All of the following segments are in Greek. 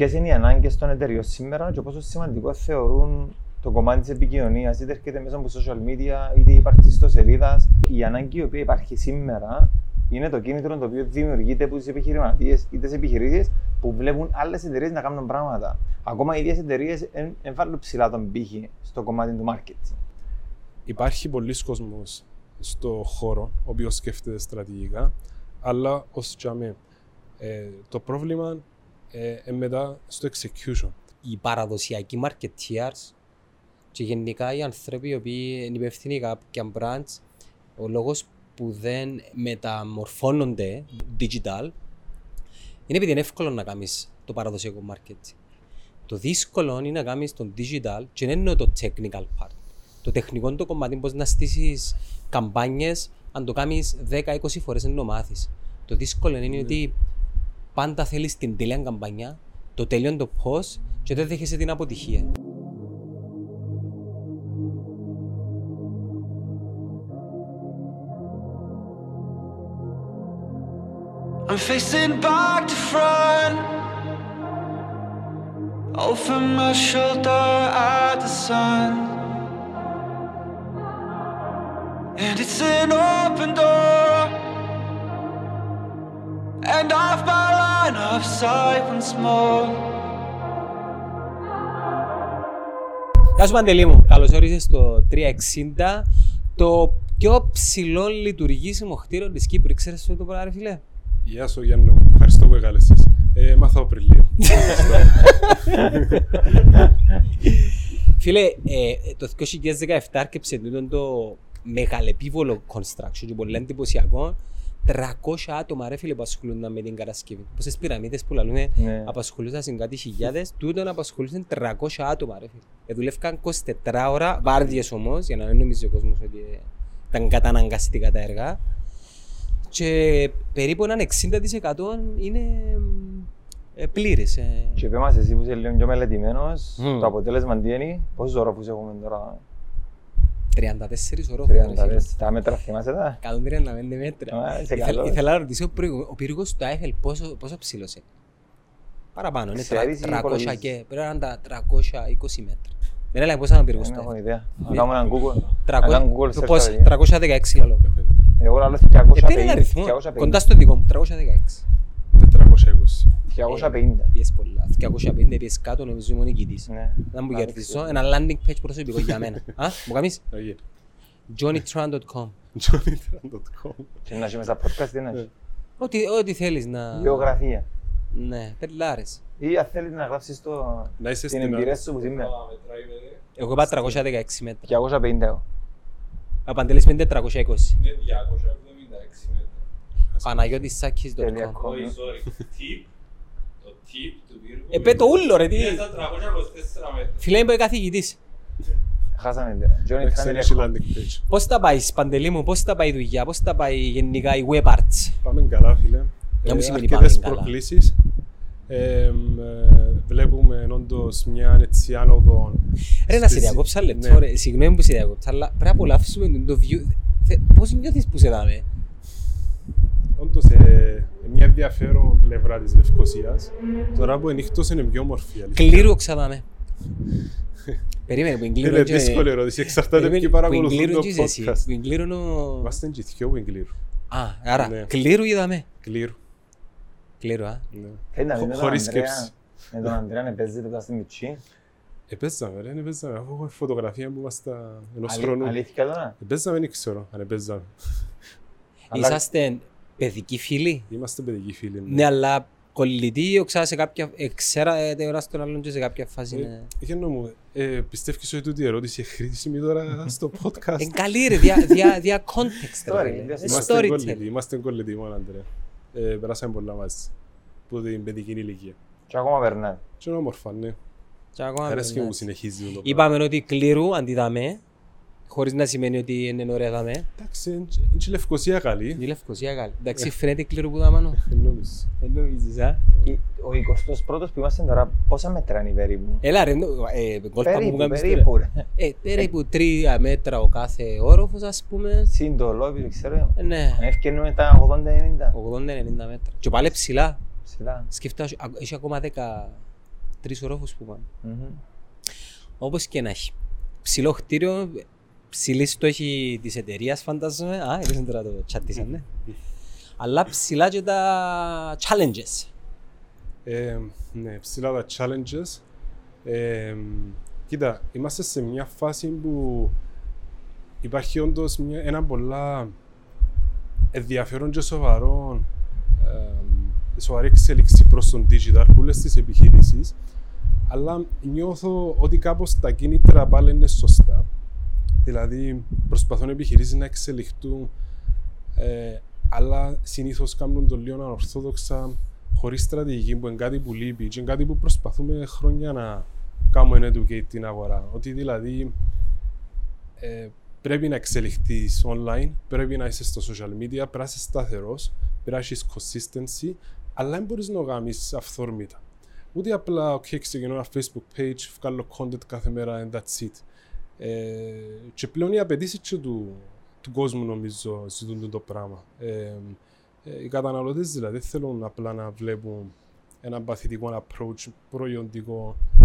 ποιες είναι οι ανάγκες των εταιριών σήμερα και πόσο σημαντικό θεωρούν το κομμάτι της επικοινωνίας, είτε έρχεται μέσα από social media, είτε υπάρχει στο σελίδας. Η ανάγκη η οποία υπάρχει σήμερα είναι το κίνητρο το οποίο δημιουργείται από τι επιχειρηματίες ή τις επιχειρήσεις που βλέπουν άλλες εταιρείες να κάνουν πράγματα. Ακόμα οι ίδιες εταιρείες εμφανίζουν ψηλά τον πύχη στο κομμάτι του marketing. Υπάρχει πολλοί κόσμος στο χώρο ο οποίος σκέφτεται στρατηγικά, αλλά ως τζαμί. Ε, το πρόβλημα ε, μετά στο execution. Οι παραδοσιακοί marketeers και γενικά οι άνθρωποι οι οποίοι είναι υπεύθυνοι για κάποια branch, ο λόγος που δεν μεταμορφώνονται digital είναι επειδή είναι εύκολο να κάνεις το παραδοσιακό marketing. Το δύσκολο είναι να κάνεις το digital και δεν είναι το technical part. Το τεχνικό το κομμάτι πώ να στήσεις καμπάνιες, αν το κάνεις 10-20 φορές δεν το μάθεις. Το δύσκολο είναι mm. ότι πάντα θέλει την τέλεια καμπάνια, το τέλειο το πώ και δεν δέχεσαι την αποτυχία. I'm facing back to front. Over my shoulder at the sun. And it's an open door. And off my line of sight once more. Γεια σου Παντελή μου, καλώς όρισες στο 360 το πιο ψηλό λειτουργήσιμο χτίριο της Κύπρου. Ξέρεις αυτό το πράγμα φίλε; Γεια σου Γιάννη μου, ευχαριστώ που εγκάλεσες. Ε, μάθα λίγο. Φίλε, ε, το 2017 άρκεψε το μεγαλεπίβολο construction και πολύ εντυπωσιακό 300 άτομα ρε φίλε που ασχολούνταν με την κατασκευή. Πόσες πυραμίδες που λαλούμε ναι. απασχολούσαν σε κάτι χιλιάδες, τούτον απασχολούσαν 300 άτομα ρε φίλε. Ε, δουλεύκαν 24 ώρα, βάρδιες όμως, για να μην νομίζει ο κόσμος ότι ήταν καταναγκαστικά τα έργα. Και περίπου έναν 60% είναι ε, πλήρε. Ε. Και είπε μας εσύ που είσαι λίγο πιο μελετημένος, mm. το αποτέλεσμα τι είναι, πόσους όροφους έχουμε τώρα; 34 όροφους. 34, τα μέτρα θυμάσαι τα; 135 μέτρα. Ήθελα, ήθελα να ρωτήσω ο πύργος του Άιφελ πόσο, πόσο ψηλός είναι. Παραπάνω, είναι 300 και πρέπει να είναι τα 320 μέτρα. Δεν έλεγα πόσα να πύργος του Άιφελ. Δεν έχω ιδέα. Να κάνουμε έναν Google. 316 λέω. Εγώ λέω 250. Κοντά στο δικό μου, 316. 420. 250. Πιες πολλά. 250 πιες κάτω νομίζω ήμουν νικητής. Να μου κερδίσω ένα landing page προσωπικό για μένα. Α, μου κάνεις; johnnytran.com johnnytran.com Και να είσαι στα podcast τι να Ό,τι θέλεις να... Βιογραφία. Ναι, πελάρες. Ή αν θέλεις να γράψεις το... την εμπειρία σου που σήμερα. Εγώ είπα 316 μέτρα. 250 εγώ. Απαντελείς με 420. Είναι 276 μέτρα. Παναγιώτης Σάκης το Όχι, sorry. Tip. Το tip του πύργου. Επέ το ούλο ρε τι. Είναι στα 324 μέτρα. Φίλε είμαι καθηγητής; Χάσαμε. Πώς τα πάει Παντελή μου, πώς τα πάει η δουλειά, πώς τα πάει γενικά η web arts. Πάμε καλά φίλε. Για μου σημαίνει πάμε καλά. προκλήσεις. Ε, βλέπουμε όντως μια έτσι άνοδο. Ρε να σε διακόψα λεπτό, ναι. συγγνώμη που σε διακόψα, αλλά πρέπει να απολαύσουμε το view. Πώς νιώθεις που σε δάμε; Όντως, ε, μια ενδιαφέρον πλευρά της Λευκοσίας. Τώρα που ενύχτως είναι πιο όμορφη. Κλήρου ξαδάμε. Περίμενε που εγκλήρω Είναι δύσκολη ερώτηση, εξαρτάται ποιοι παρακολουθούν το podcast. Που εγκλήρω Είμαστε εγγυθιό που εγκλήρω. Α, άρα ναι. κλήρου είδαμε. Κλήρου. Κλήρου, α. Ναι. Χωρίς σκέψη. Με τον Ανδρέα να παίζετε το στην Μιτσί. Επέζαμε ρε, επέζαμε. Αφού έχω φωτογραφία που είμαστε ενός χρόνου. Αλήθεια τώρα. Επέζαμε, δεν ξέρω αν επέζαμε. Είσαστε παιδικοί φίλοι. Είμαστε παιδικοί φίλοι. Ναι, ναι αλλά κολλητοί, οξά σε κάποια... Ξέρατε ο τον άλλον και σε κάποια φάση. Ναι. Ε, μου, ε, πιστεύεις ότι τούτη η ερώτηση είναι χρήσιμη τώρα στο podcast; Είναι καλή ρε, δια, δια, δια context. Είμαστε κολλητοί, είμαστε κολλητοί μόνο, Αντρέα. Ε, περάσαμε πολλά μαζί που την παιδική ηλικία. Και ακόμα περνάει. Και είναι όμορφα, ναι. Και ακόμα Αρέσει και μου συνεχίζει το Είπαμε ότι κλήρου αντιδάμε, χωρίς να σημαίνει ότι είναι ωραία δάμε. Εντάξει, είναι και Λευκοσία καλή. Είναι Λευκοσία καλή. Εντάξει, ε. φαίνεται κλήρου που δάμε, νο. Νομίζεις. Νομίζεις, α. Ο 21ος που είμαστε τώρα, πόσα μέτρα είναι περίπου. Έλα ρε, κόλπα μου κάνεις τώρα. Ε, περίπου τρία μέτρα ο κάθε όροφος, ας πούμε. Συν το λόμπι, ξέρω. Ναι. Ευκαινούμε τα 80-90. 80-90 μέτρα. Και πάλι ψηλά. Ψηλά. Σκεφτά, έχει ακόμα 10 τρεις ορόφους που πάνε. Μμμ. Όπως και να έχει. Ψηλό κτίριο, ψηλή στόχη της εταιρείας φαντάζομαι. Α, είδες τώρα το chat της, ναι. Αλλά ψηλά και τα challenges. Ε, ναι, ψηλά τα challenges. Ε, κοίτα, είμαστε σε μια φάση που υπάρχει όντως μια, ένα πολλά ενδιαφέρον και σοβαρό ε, σοβαρή εξέλιξη προς τον digital που λες τις επιχειρήσεις αλλά νιώθω ότι κάπως τα κίνητρα πάλι είναι σωστά δηλαδή προσπαθούν οι επιχειρήσεις να εξελιχθούν ε, αλλά συνήθως κάνουν το λίγο ανορθόδοξα χωρίς στρατηγική που είναι κάτι που λείπει και είναι κάτι που προσπαθούμε χρόνια να κάνουμε educate την αγορά. Ότι δηλαδή ε, πρέπει να εξελιχθείς online, πρέπει να είσαι στο social media, πρέπει να είσαι σταθερός, πρέπει να έχεις consistency, αλλά δεν μπορείς να το κάνεις αυθόρμητα. Ούτε απλά, OK, ξεκινώ ένα Facebook page, βγάλω content κάθε μέρα and that's it. Ε, και πλέον οι απαιτήσεις του, του κόσμου νομίζω ζητούν το πράγμα. Ε, ε, οι καταναλωτές δηλαδή δεν θέλουν απλά να βλέπουν ένα παθητικό approach προϊόντικο α,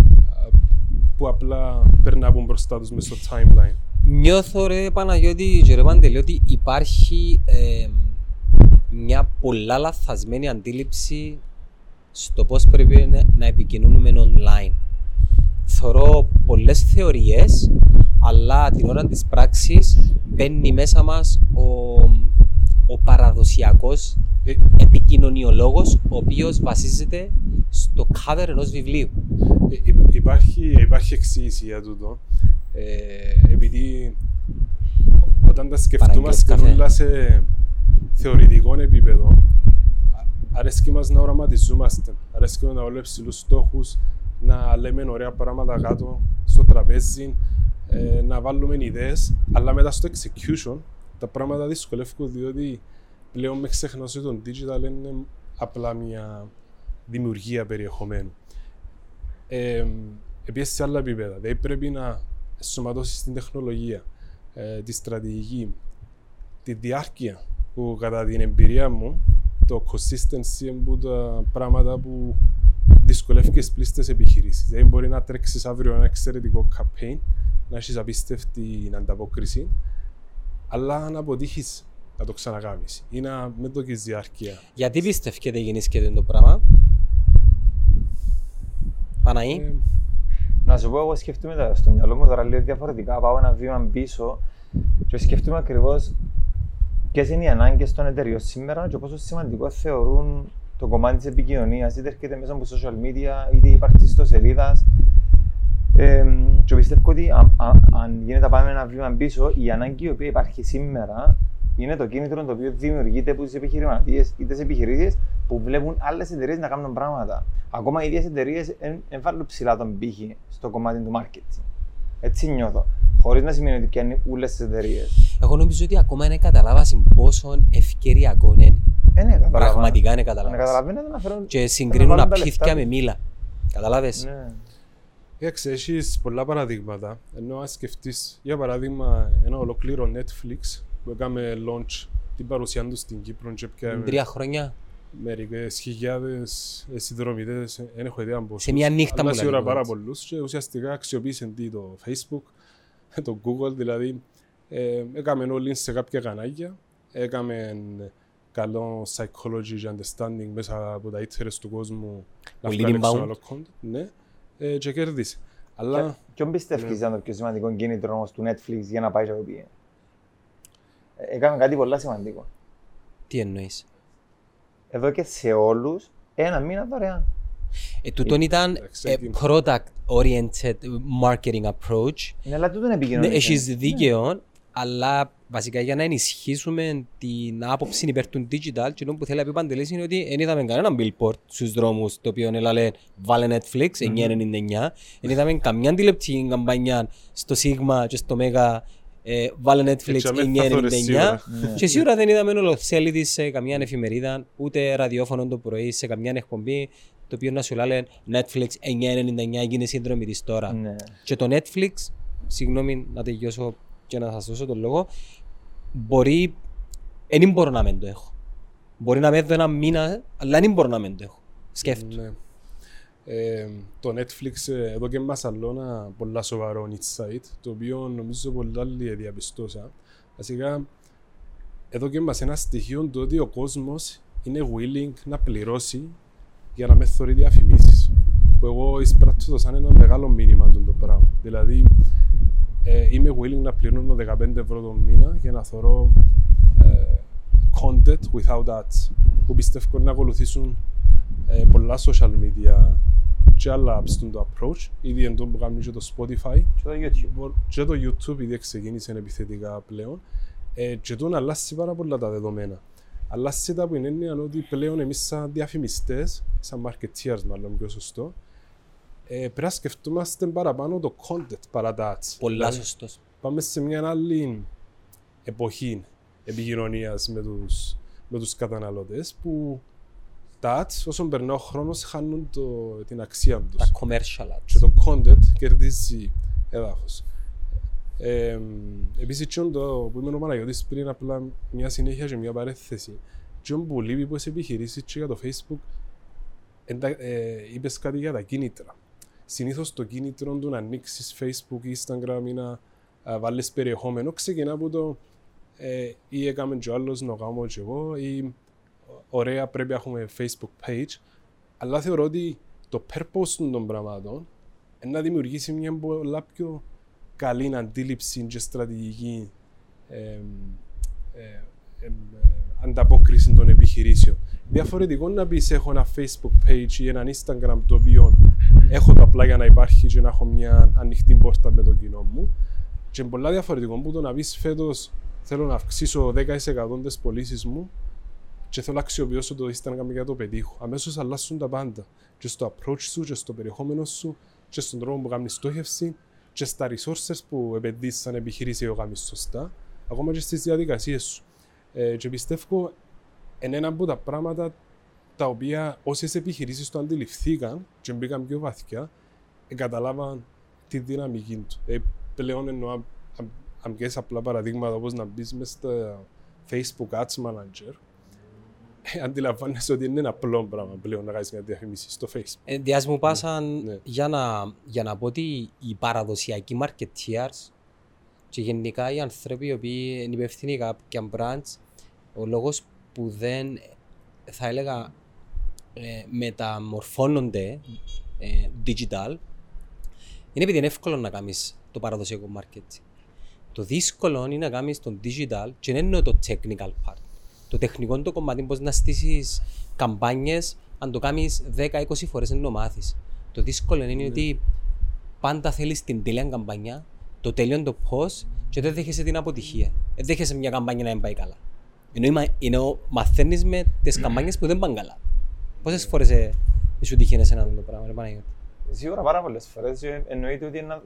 που απλά περνάμε μπροστά τους μέσα στο timeline. Νιώθω ρε Παναγιώτη και ρε Παντελή ότι υπάρχει ε, μια πολλά λαθασμένη αντίληψη στο πώς πρέπει να- να επικοινωνούμε online. Θωρώ πολλές θεωρίες, αλλά την ώρα της πράξης μπαίνει μέσα μας ο, ο παραδοσιακός Ε, επικοινωνιολόγος, ο οποίος βασίζεται στο cover ενός βιβλίου. Ε, υ- υπάρχει, υπάρχει εξήγηση για τούτο. Ε, επειδή όταν τα σκεφτούμαστε καφέ. όλα σε θεωρητικό επίπεδο, α- αρέσκει μας να οραματιζόμαστε, αρέσκει μας να βάλουμε ψηλούς στόχους, να λέμε ωραία πράγματα κάτω στο τραπέζι, ε, να βάλουμε ιδέες, αλλά μετά στο execution τα πράγματα δυσκολεύουν διότι πλέον μες ξεχνάς ότι το digital είναι απλά μια δημιουργία περιεχομένου. Ε, επίσης σε άλλα επίπεδα. Δηλαδή πρέπει να ενσωματώσεις την τεχνολογία, ε, τη στρατηγική, τη διάρκεια που κατά την εμπειρία μου το consistency είναι που τα πράγματα που δυσκολεύει και στις πλήστες επιχειρήσεις. Δηλαδή μπορεί να τρέξεις αύριο ένα εξαιρετικό campaign, να έχεις απίστευτη ανταπόκριση, αλλά να αποτύχεις να το ξανακάμεις ή να μην το έχεις διάρκεια. Γιατί πιστεύετε γεννήσκεται το πράγμα; Παναή. Ε, Να σου πω, εγώ σκεφτούμε τώρα στο μυαλό μου τώρα λίγο διαφορετικά. Πάω ένα βήμα πίσω και σκεφτούμε ακριβώς ποιες είναι οι ανάγκες των εταιριών σήμερα και πόσο σημαντικό θεωρούν το κομμάτι της επικοινωνίας, είτε έρχεται μέσα από social media, είτε ύπαρξη στο σελίδα. Ε, και πιστεύω ότι αν, αν, αν γίνεται να πάμε ένα βήμα πίσω, η ανάγκη η οποία υπάρχει σήμερα είναι το κίνητρο το οποίο δημιουργείται από τις επιχειρηματίες ή τις επιχειρήσεις που βλέπουν άλλες εταιρείες να κάνουν πράγματα. Ακόμα οι ίδιες εταιρείες δεν βάλουν ψηλά τον πύχη στο κομμάτι του marketing. Έτσι νιώθω. Χωρίς να σημαίνει ότι πιάνει όλε τις εταιρείες. Εγώ νομίζω ότι ακόμα είναι καταλάβαση πόσο ευκαιριακό είναι. Ε, ναι, καταλαβαίνω. Πραγματικά είναι Να καταλάβαση. καταλαβαίνετε να φέρουν. Και συγκρίνουν βάλουν τα απίθηκια λεφτά με τους. μήλα. Καταλάβες. Ναι. Κοίταξε, έχεις πολλά παραδείγματα. Ενώ αν σκεφτείς, για παράδειγμα, ένα ολοκλήρο Netflix που έκαμε launch την παρουσία του στην Κύπρο και πια Τρία χρόνια. μερικές χιλιάδες ε, συνδρομητές, ε, δεν έχω ιδέα πόσους. Σε μια νύχτα Αλλά μου σίγουρα λέει, πάρα έτσι. πολλούς και ουσιαστικά αξιοποίησαν τι, το Facebook, το Google, δηλαδή ε, έκαμε όλοι σε κάποια κανάλια, έκαμε καλό psychology και understanding μέσα από τα ίτερες του κόσμου να Πολύ βγάλει έξω inbound. άλλο content, ναι, ε, και κέρδισε. Αλλά Ποιον πιστεύεις Ναι. ήταν το πιο σημαντικό κίνητρο όμως του Netflix για να πάει στο πήγε. Έκαμε κάτι πολύ σημαντικό. Τι εννοείς; Εδώ και σε όλους ένα μήνα δωρεάν. Ε, τούτον ήταν Εντάξει, ε, εκεί- product oriented marketing approach. Ναι, αλλά τούτο είναι Ναι, επικοινωνία. έχεις δίκαιο, αλλά βασικά για να ενισχύσουμε την άποψη υπέρ του digital και αυτό που θέλει να πει ο Παντελής είναι ότι δεν είδαμε κανένα billboard στους δρόμους το οποίο έλαλε βάλε Netflix 9.99 δεν είδαμε καμιά τηλεπτική καμπάνια στο Sigma και στο Mega ε, βάλε Netflix Έτσι, αμέ θα θωρείς 9.99 σίγουρα. Ναι. και σίγουρα δεν είδαμε ολοθέλητη σε καμιά εφημερίδα ούτε ραδιόφωνο το πρωί σε καμιά εκπομπή το οποίο να σου λένε Netflix 9.99 έγινε συνδρομητής τώρα. Ναι. Και το Netflix, συγγνώμη να τελειώσω και να σας δώσω τον λόγο, μπορεί, δεν μπορώ να μην το έχω. Μπορεί να με έδω ένα μήνα, αλλά δεν μπορώ να μην το έχω. Σκέφτομαι. Ναι. Ε, το Netflix ε, εδώ και μας ένα πολλά σοβαρό insight, το οποίο νομίζω πολλά άλλοι διαπιστώσα. Βασικά, εδώ και μας ένα στοιχείο το ότι ο κόσμος είναι willing να πληρώσει για να με θεωρεί διαφημίσεις. Που εγώ εισπράττω το σαν ένα μεγάλο μήνυμα το πράγμα. Δηλαδή, ε, είμαι willing να πληρώνω 15 ευρώ το μήνα για να θεωρώ ε, content without ads που πιστεύω να ακολουθήσουν ε, πολλά social media και άλλα apps στον το approach, ήδη εντό που κάνουμε και το Spotify Και το YouTube. και το YouTube ήδη ξεκίνησε επιθετικά πλέον ε, και τον αλλάσει πάρα πολλά τα δεδομένα. Αλλάσει τα που είναι έννοια ότι πλέον εμείς σαν διαφημιστές, σαν marketeers μάλλον πιο σωστό, ε, πρέπει να σκεφτούμαστε παραπάνω το content παρά τα ads. Πολλά Δηλαδή, σωστός. πάμε σε μια άλλη εποχή επικοινωνίας με τους, με τους καταναλωτές που τα ads όσο περνά ο χρόνος χάνουν το, την αξία τους Τα commercial ads. και το content κερδίζει έδαφος. Ε, επίσης, και το που είπε ο Παναγιώτης πριν, απλά μια συνέχεια και μια παρέθεση. Και που λείπει πως επιχειρήσεις και για το Facebook, εντα, ε, είπες κάτι για τα κίνητρα. Συνήθως το κίνητρο του να ανοίξεις Facebook, Instagram ή να α, βάλεις περιεχόμενο ξεκινά από το ε, ή έκαμε και ο άλλος να κάνω και εγώ ή ωραία πρέπει να έχουμε Facebook page αλλά θεωρώ ότι το purpose των πραγμάτων είναι να δημιουργήσει μια πολλά πιο καλή αντίληψη και στρατηγική ε, ε, ε, ε, ανταπόκριση των επιχειρήσεων. Διαφορετικό να πεις έχω ένα Facebook page ή ένα Instagram το οποίο έχω το απλά για να υπάρχει και να έχω μια ανοιχτή πόρτα με το κοινό μου και είναι πολλά διαφορετικό που το να πεις φέτος θέλω να αυξήσω 10% τις πωλήσεις μου και θέλω να αξιοποιήσω το Instagram για να το πετύχω. Αμέσως αλλάσουν τα πάντα. Και στο approach σου, και στο περιεχόμενο σου, και στον τρόπο που κάνεις στόχευση, και στα resources που επενδύσεις σαν επιχείρηση να κάνεις σωστά, ακόμα και στις διαδικασίες σου. Ε, και πιστεύω είναι ένα από τα πράγματα τα οποία όσες επιχειρήσεις το αντιληφθήκαν και μπήκαν πιο βαθιά, ε, καταλάβαν τη δυναμική τους. Ε, πλέον εννοώ, αν- αν- αν πιέσεις απλά παραδείγματα όπως να μπεις μες στα Facebook Ads Manager, ε, αντιλαμβάνεσαι ότι είναι ένα απλό πράγμα πλέον να κάνεις μια διαφήμιση στο Facebook. Ε, Διάς μου πάσαν ναι. για, να, για να πω ότι οι παραδοσιακοί marketeers και γενικά οι άνθρωποι οι οποίοι είναι υπεύθυνοι για κάποια branch, ο λόγος που δεν, θα έλεγα, ε, μεταμορφώνονται ε, digital, είναι επειδή είναι εύκολο να κάνεις το παραδοσιακό marketing. Το δύσκολο είναι να κάνεις το digital και δεν είναι το technical part. Το τεχνικό το κομμάτι είναι πώς να στήσεις καμπάνιες, αν το κάνεις 10-20 φορές δεν το μάθεις. Το δύσκολο είναι ότι πάντα θέλεις την τέλεια καμπάνια, το τέλειο το πώς και δεν δέχεσαι την αποτυχία. Δεν δέχεσαι μια καμπάνια να μην πάει καλά. Ενώ, είμα- ενώ μαθαίνεις με τις καμπάνιες που δεν πάνε καλά. Πόσες φορές ε, σου τύχει εσένα το πράγμα, ρε Παναγιώτη; Σίγουρα πάρα πολλές φορές εννοείται ότι να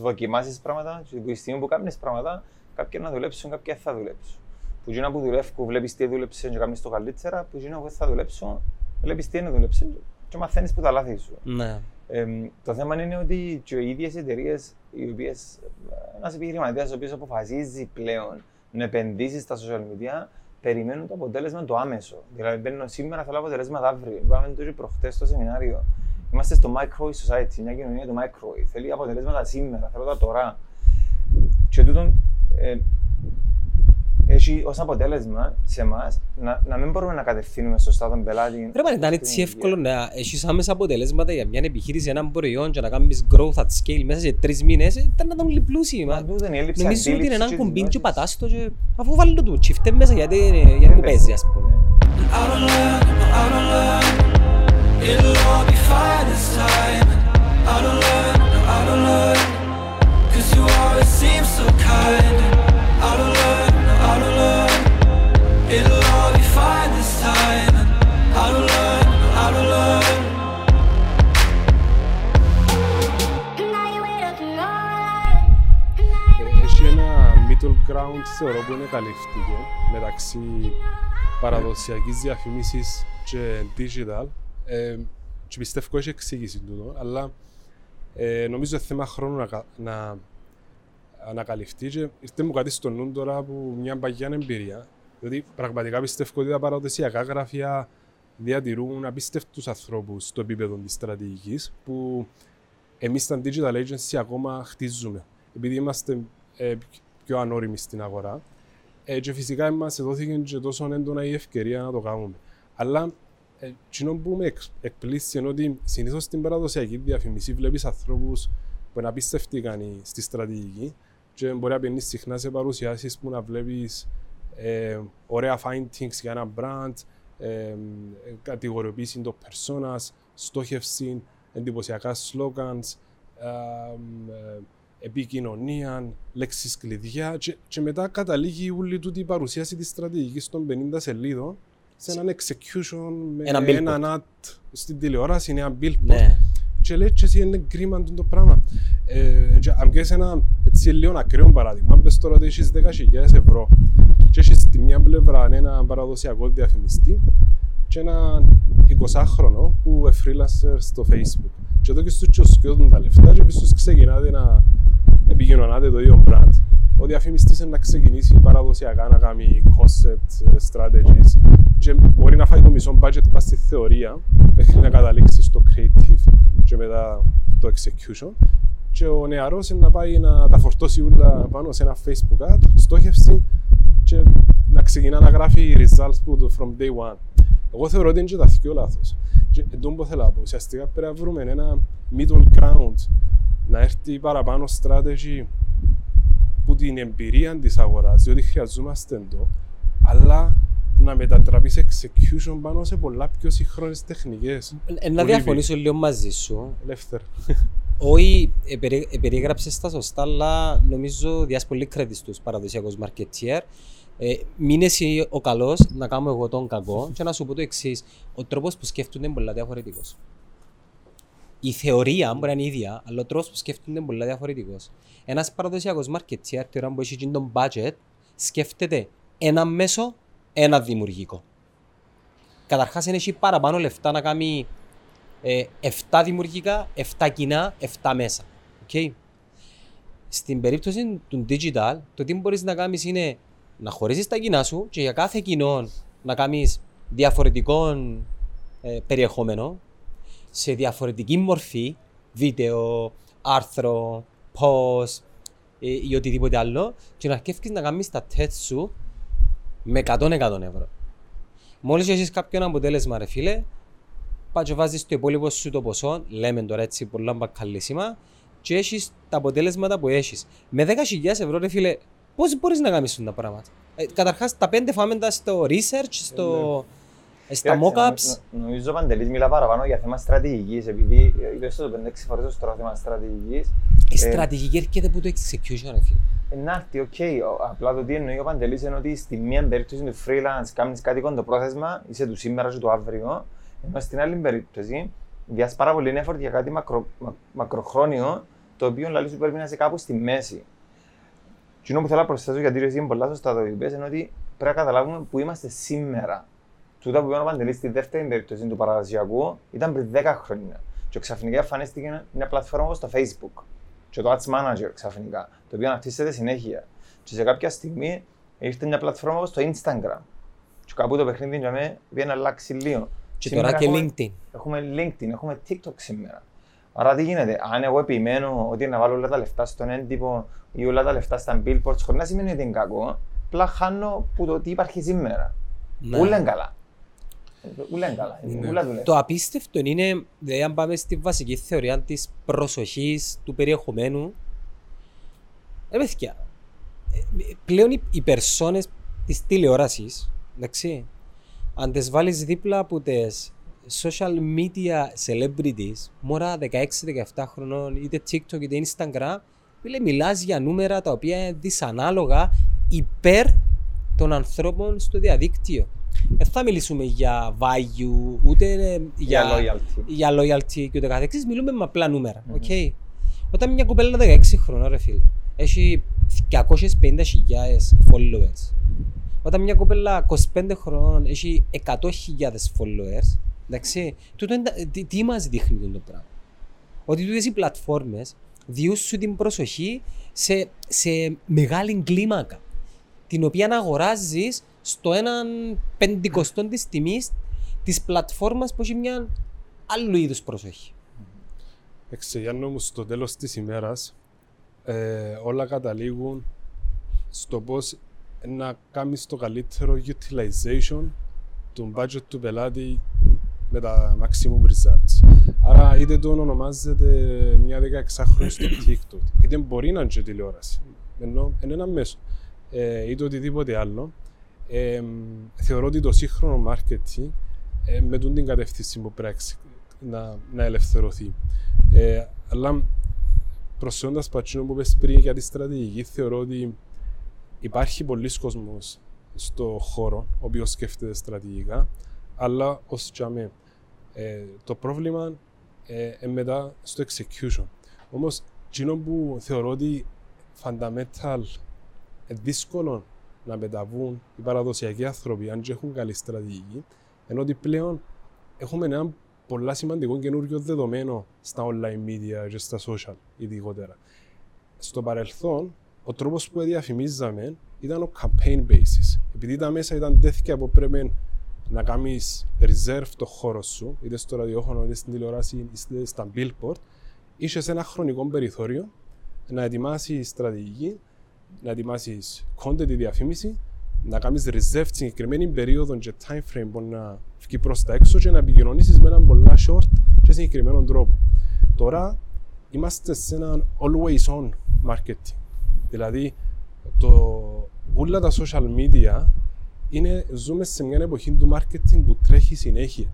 δοκιμάσεις πράγματα και τη στιγμή που κάνεις πράγματα, κάποια να δουλέψουν, κάποια θα δουλέψουν. Που γίνα που δουλεύουν, βλέπεις τι δούλεψε και κάνεις το καλύτερα, που γίνα που θα δουλέψουν, βλέπεις τι δεν δούλεψε και μαθαίνεις που τα λάθη σου. Ναι. Ε, το θέμα είναι ότι και οι ίδιες εταιρείες, οι οποίες, ένας επιχειρηματίας ο οποίος αποφασίζει πλέον να επενδύσει στα social media, περιμένουν το αποτέλεσμα το άμεσο. Δηλαδή, μπαίνω σήμερα, θέλω αποτελέσματα αύριο. Είπαμε το και προχτές στο σεμινάριο. Είμαστε στο micro society, μια κοινωνία του micro. Θέλει αποτελέσματα σήμερα, θέλω τα τώρα. Και τούτον ε, έχει ως αποτέλεσμα σε εμάς να, να μην μπορούμε να κατευθύνουμε σωστά τον πελάτη. Ρε πάνε, ήταν έτσι εύκολο να έχεις άμεσα αποτελέσματα για μια επιχείρηση, έναν προϊόν και να κάνεις growth at scale μέσα σε τρεις μήνες, ε, ήταν να τον πλούσιοι. Μα τούτο είναι η έλλειψη Νομίζω ότι είναι αντίληψης έναν και κουμπί και γνώσης. πατάς το και αφού βάλει το του τσιφτέ μέσα γιατί, γιατί μου παίζει ας πούμε. I don't learn, I don't learn. It'll all be fine this time. Middle ground θεωρώ που είναι καλύφτικο μεταξύ παραδοσιακής διαφήμισης και digital ε, και πιστεύω έχει εξήγηση τούτο, αλλά ε, νομίζω είναι θέμα χρόνου να, κα- να ανακαλυφθεί και ήρθε μου κάτι στο νου τώρα από μια παγιά εμπειρία διότι πραγματικά πιστεύω ότι τα παραδοσιακά γραφεία διατηρούν απίστευτους ανθρώπους στο επίπεδο της στρατηγικής που εμείς στα digital agency ακόμα χτίζουμε. Επειδή είμαστε ε, πιο ανώριμοι στην αγορά ε, και φυσικά μας δόθηκε και τόσο έντονα η ευκαιρία να το κάνουμε. Αλλά ε, εκείνο που με εκ- εκπλήσει είναι ότι συνήθως στην παραδοσιακή διαφήμιση βλέπεις ανθρώπους που είναι απίστευτοι ικανοί στη στρατηγική και μπορεί να πηγαίνει συχνά σε παρουσιάσεις που να βλέπεις ε, ωραία findings για ένα brand, ε, κατηγοριοποίηση των personas, στόχευσης, εντυπωσιακά slogans, ε, ε, επικοινωνία, λέξεις κλειδιά και, και μετά καταλήγει όλη τούτη η παρουσίαση της στρατηγικής των 50 σελίδων σε έναν execution με Ένα ένα, billboard. ad στην τηλεόραση, είναι ένα billboard Ναι. και λέει και εσύ είναι κρίμα τούτο το πράγμα. Ε, και αν πιέσεις ένα έτσι λίγο ακραίο παράδειγμα, πες τώρα ότι έχεις 10.000 ευρώ και έχεις στη μια πλευρά ένα παραδοσιακό διαφημιστή και ένα 20χρονο που είναι freelancer στο facebook. Και εδώ και στους τσοσκιώτουν τα λεφτά και πίσω ξεκινάτε να επικοινωνάτε το ίδιο brand. Ο διαφημιστής είναι να ξεκινήσει παραδοσιακά να κάνει concept, ε, strategies και μπορεί να φάει το μισό budget πας στη θεωρία μέχρι να καταλήξεις στο creative και μετά το execution και ο νεαρός είναι να πάει να τα φορτώσει όλα πάνω σε ένα facebook ad, στόχευση και να ξεκινά να γράφει results που το from day one. Εγώ θεωρώ ότι είναι και τα δυο λάθος. Και εντόν που θέλω να πω, ουσιαστικά πρέπει να βρούμε ένα middle ground, να έρθει παραπάνω strategy που την εμπειρία της αγοράς, διότι χρειαζόμαστε το, αλλά να μετατραπεί σε execution πάνω σε πολλά πιο σύγχρονες τεχνικές. Ε, να διαφωνήσω λίγο μαζί σου. Ελεύθερα. Όχι, ε, περί- ε, περιέγραψες τα σωστά, αλλά νομίζω διάς πολύ credit στους παραδοσιακούς marketeer. Ε, μην εσύ ο καλός, να κάνω εγώ τον κακό και να σου πω το εξής. Ο τρόπος που σκέφτονται είναι πολύ διαφορετικός. Η θεωρία μπορεί να είναι ίδια, αλλά ο τρόπος που σκέφτονται είναι πολύ διαφορετικός. Ένας παραδοσιακός marketeer, τη ώρα που έχει γίνει τον budget, σκέφτεται ένα μέσο, ένα δημιουργικό. Καταρχάς, είναι έχει παραπάνω λεφτά να κάνει ε, 7 δημιουργικά, 7 κοινά, 7 μέσα. Okay. Στην περίπτωση του digital, το τι μπορείς να κάνεις είναι να χωρίσεις τα κοινά σου και για κάθε κοινό να κάνεις διαφορετικό ε, περιεχόμενο σε διαφορετική μορφή, βίντεο, άρθρο, post ε, ή οτιδήποτε άλλο και να αρκεύεις να κάνεις τα τεστ σου με 100 ευρώ. Μόλις έχεις κάποιο αποτέλεσμα ρε φίλε, πάει και βάζεις το υπόλοιπο σου το ποσό, λέμε τώρα έτσι πολλά μπακαλίσιμα, και έχεις τα αποτέλεσματα που έχεις. Με 10.000 ευρώ, ρε φίλε, πώς μπορείς να κάνεις αυτά τα πράγματα; Ε, καταρχάς, τα πέντε φάμε τα στο research, στο, ε, στα Κοίταξε, mockups. νο- νο- Νομίζω ο Παντελής μιλά παραπάνω για θέμα στρατηγικής, επειδή ε, είπες το 5-6 φορές ως τώρα θέμα στρατηγικής. Η στρατηγική έρχεται από το execution, ρε φίλε. Ε, Να έρθει, οκ. Ο- Απλά το τι εννοεί ο Παντελής είναι ότι στη μία περίπτωση του freelance κάνεις κάτι κοντοπρόθεσμα, είσαι του σήμερα και του αύριο, ενώ στην άλλη περίπτωση διάς πάρα πολύ effort για κάτι μακρο, μα- μακροχρόνιο, το οποίο δηλαδή σου πρέπει να είσαι κάπου στη μέση. Τι που θέλω να προσθέσω, γιατί εσύ είναι πολλά σωστά το είπες, είναι ότι πρέπει να καταλάβουμε που είμαστε σήμερα. Τούτα που είπε ο Παντελής στη δεύτερη περίπτωση του παραδοσιακού ήταν πριν 10 χρόνια. Και ξαφνικά εμφανίστηκε μια πλατφόρμα όπως το Facebook και το Ads Manager ξαφνικά, το οποίο αναπτύσσεται συνέχεια. Και σε κάποια στιγμή ήρθε μια πλατφόρμα όπως το Instagram. Και κάπου το παιχνίδι για μένα πήγε να αλλάξει λίγο. Και Σήμερα τώρα και έχουμε- LinkedIn. Έχουμε LinkedIn, έχουμε TikTok σήμερα. Άρα τι γίνεται, αν εγώ επιμένω ότι να βάλω όλα τα λεφτά στον έντυπο ή όλα τα λεφτά στα billboards, χωρίς να σημαίνει ότι είναι κακό, απλά χάνω που το τι υπάρχει σήμερα. Ναι. Ούλα είναι καλά. Ούλα είναι καλά. Ναι. Ούλα δουλεύει. Το απίστευτο είναι, δηλαδή αν πάμε στη βασική θεωρία της προσοχής του περιεχομένου, ρε παιδιά, ε, πλέον οι, οι περσόνες της τηλεόρασης, εντάξει, αν τις βάλεις δίπλα από τις social media celebrities, μωρά 16-17 χρονών, είτε TikTok είτε Instagram, φίλε, μιλάς για νούμερα τα οποία είναι δυσανάλογα υπέρ των ανθρώπων στο διαδίκτυο. Δεν θα μιλήσουμε για value, ούτε ε, Για για, loyalty. για loyalty και ούτω καθεξής, μιλούμε με απλά νούμερα. Μμμ. οκ; Όταν μια κοπέλα 16 χρονών, ρε φίλε, έχει 250.000 followers. Όταν μια κοπέλα 25 χρονών έχει 100.000 followers, εντάξει, τούτο είναι τα- τι, τι μας δείχνει αυτό το πράγμα; Ότι τούτες οι πλατφόρμες διούν σου την προσοχή σε, σε μεγάλη κλίμακα, την οποία αγοράζεις στο έναν πεντηκοστό της τιμής της πλατφόρμας που έχει μια άλλου είδους προσοχή. Εντάξει, Γιάννο μου, στο τέλος της ημέρας ε, όλα καταλήγουν στο πώς να κάνεις το καλύτερο utilization του budget του πελάτη με τα maximum results. Άρα είτε το ονομάζεται μια 16χρονη στο TikTok, είτε μπορεί να είναι και τηλεόραση, ενώ είναι ένα μέσο, ε, είτε οτιδήποτε άλλο. Ε, θεωρώ ότι το σύγχρονο marketing ε, με τον την κατεύθυνση που πρέπει να, να ελευθερωθεί. Ε, αλλά προσφέροντα πατσίνο που είπες πριν για τη στρατηγική, θεωρώ ότι υπάρχει πολλοί κόσμος στο χώρο ο οποίος σκέφτεται στρατηγικά, αλλά ως τζαμέ. Ε, το πρόβλημα ε, μετά στο execution. Όμως, εκείνο που θεωρώ ότι fundamental ε, δύσκολο να μεταβούν οι παραδοσιακοί άνθρωποι αν και έχουν καλή στρατηγική, ενώ ότι πλέον έχουμε ένα πολλά σημαντικό καινούριο δεδομένο στα online media και στα social ειδικότερα. Στο παρελθόν, ο τρόπος που διαφημίζαμε ήταν ο campaign basis. Επειδή τα μέσα ήταν τέτοια που πρέπει να κάνεις reserve το χώρο σου, είτε στο ραδιόφωνο, είτε στην τηλεόραση, είτε στα billboard, είσαι σε ένα χρονικό περιθώριο να ετοιμάσεις στρατηγική, να ετοιμάσεις content τη διαφήμιση, να κάνεις reserve συγκεκριμένη περίοδο και time frame που να βγει προς τα έξω και να επικοινωνήσεις με έναν πολλά short και συγκεκριμένο τρόπο. Τώρα είμαστε σε έναν always on marketing. Δηλαδή, το, όλα τα social media είναι, ζούμε σε μια εποχή του marketing που τρέχει συνέχεια.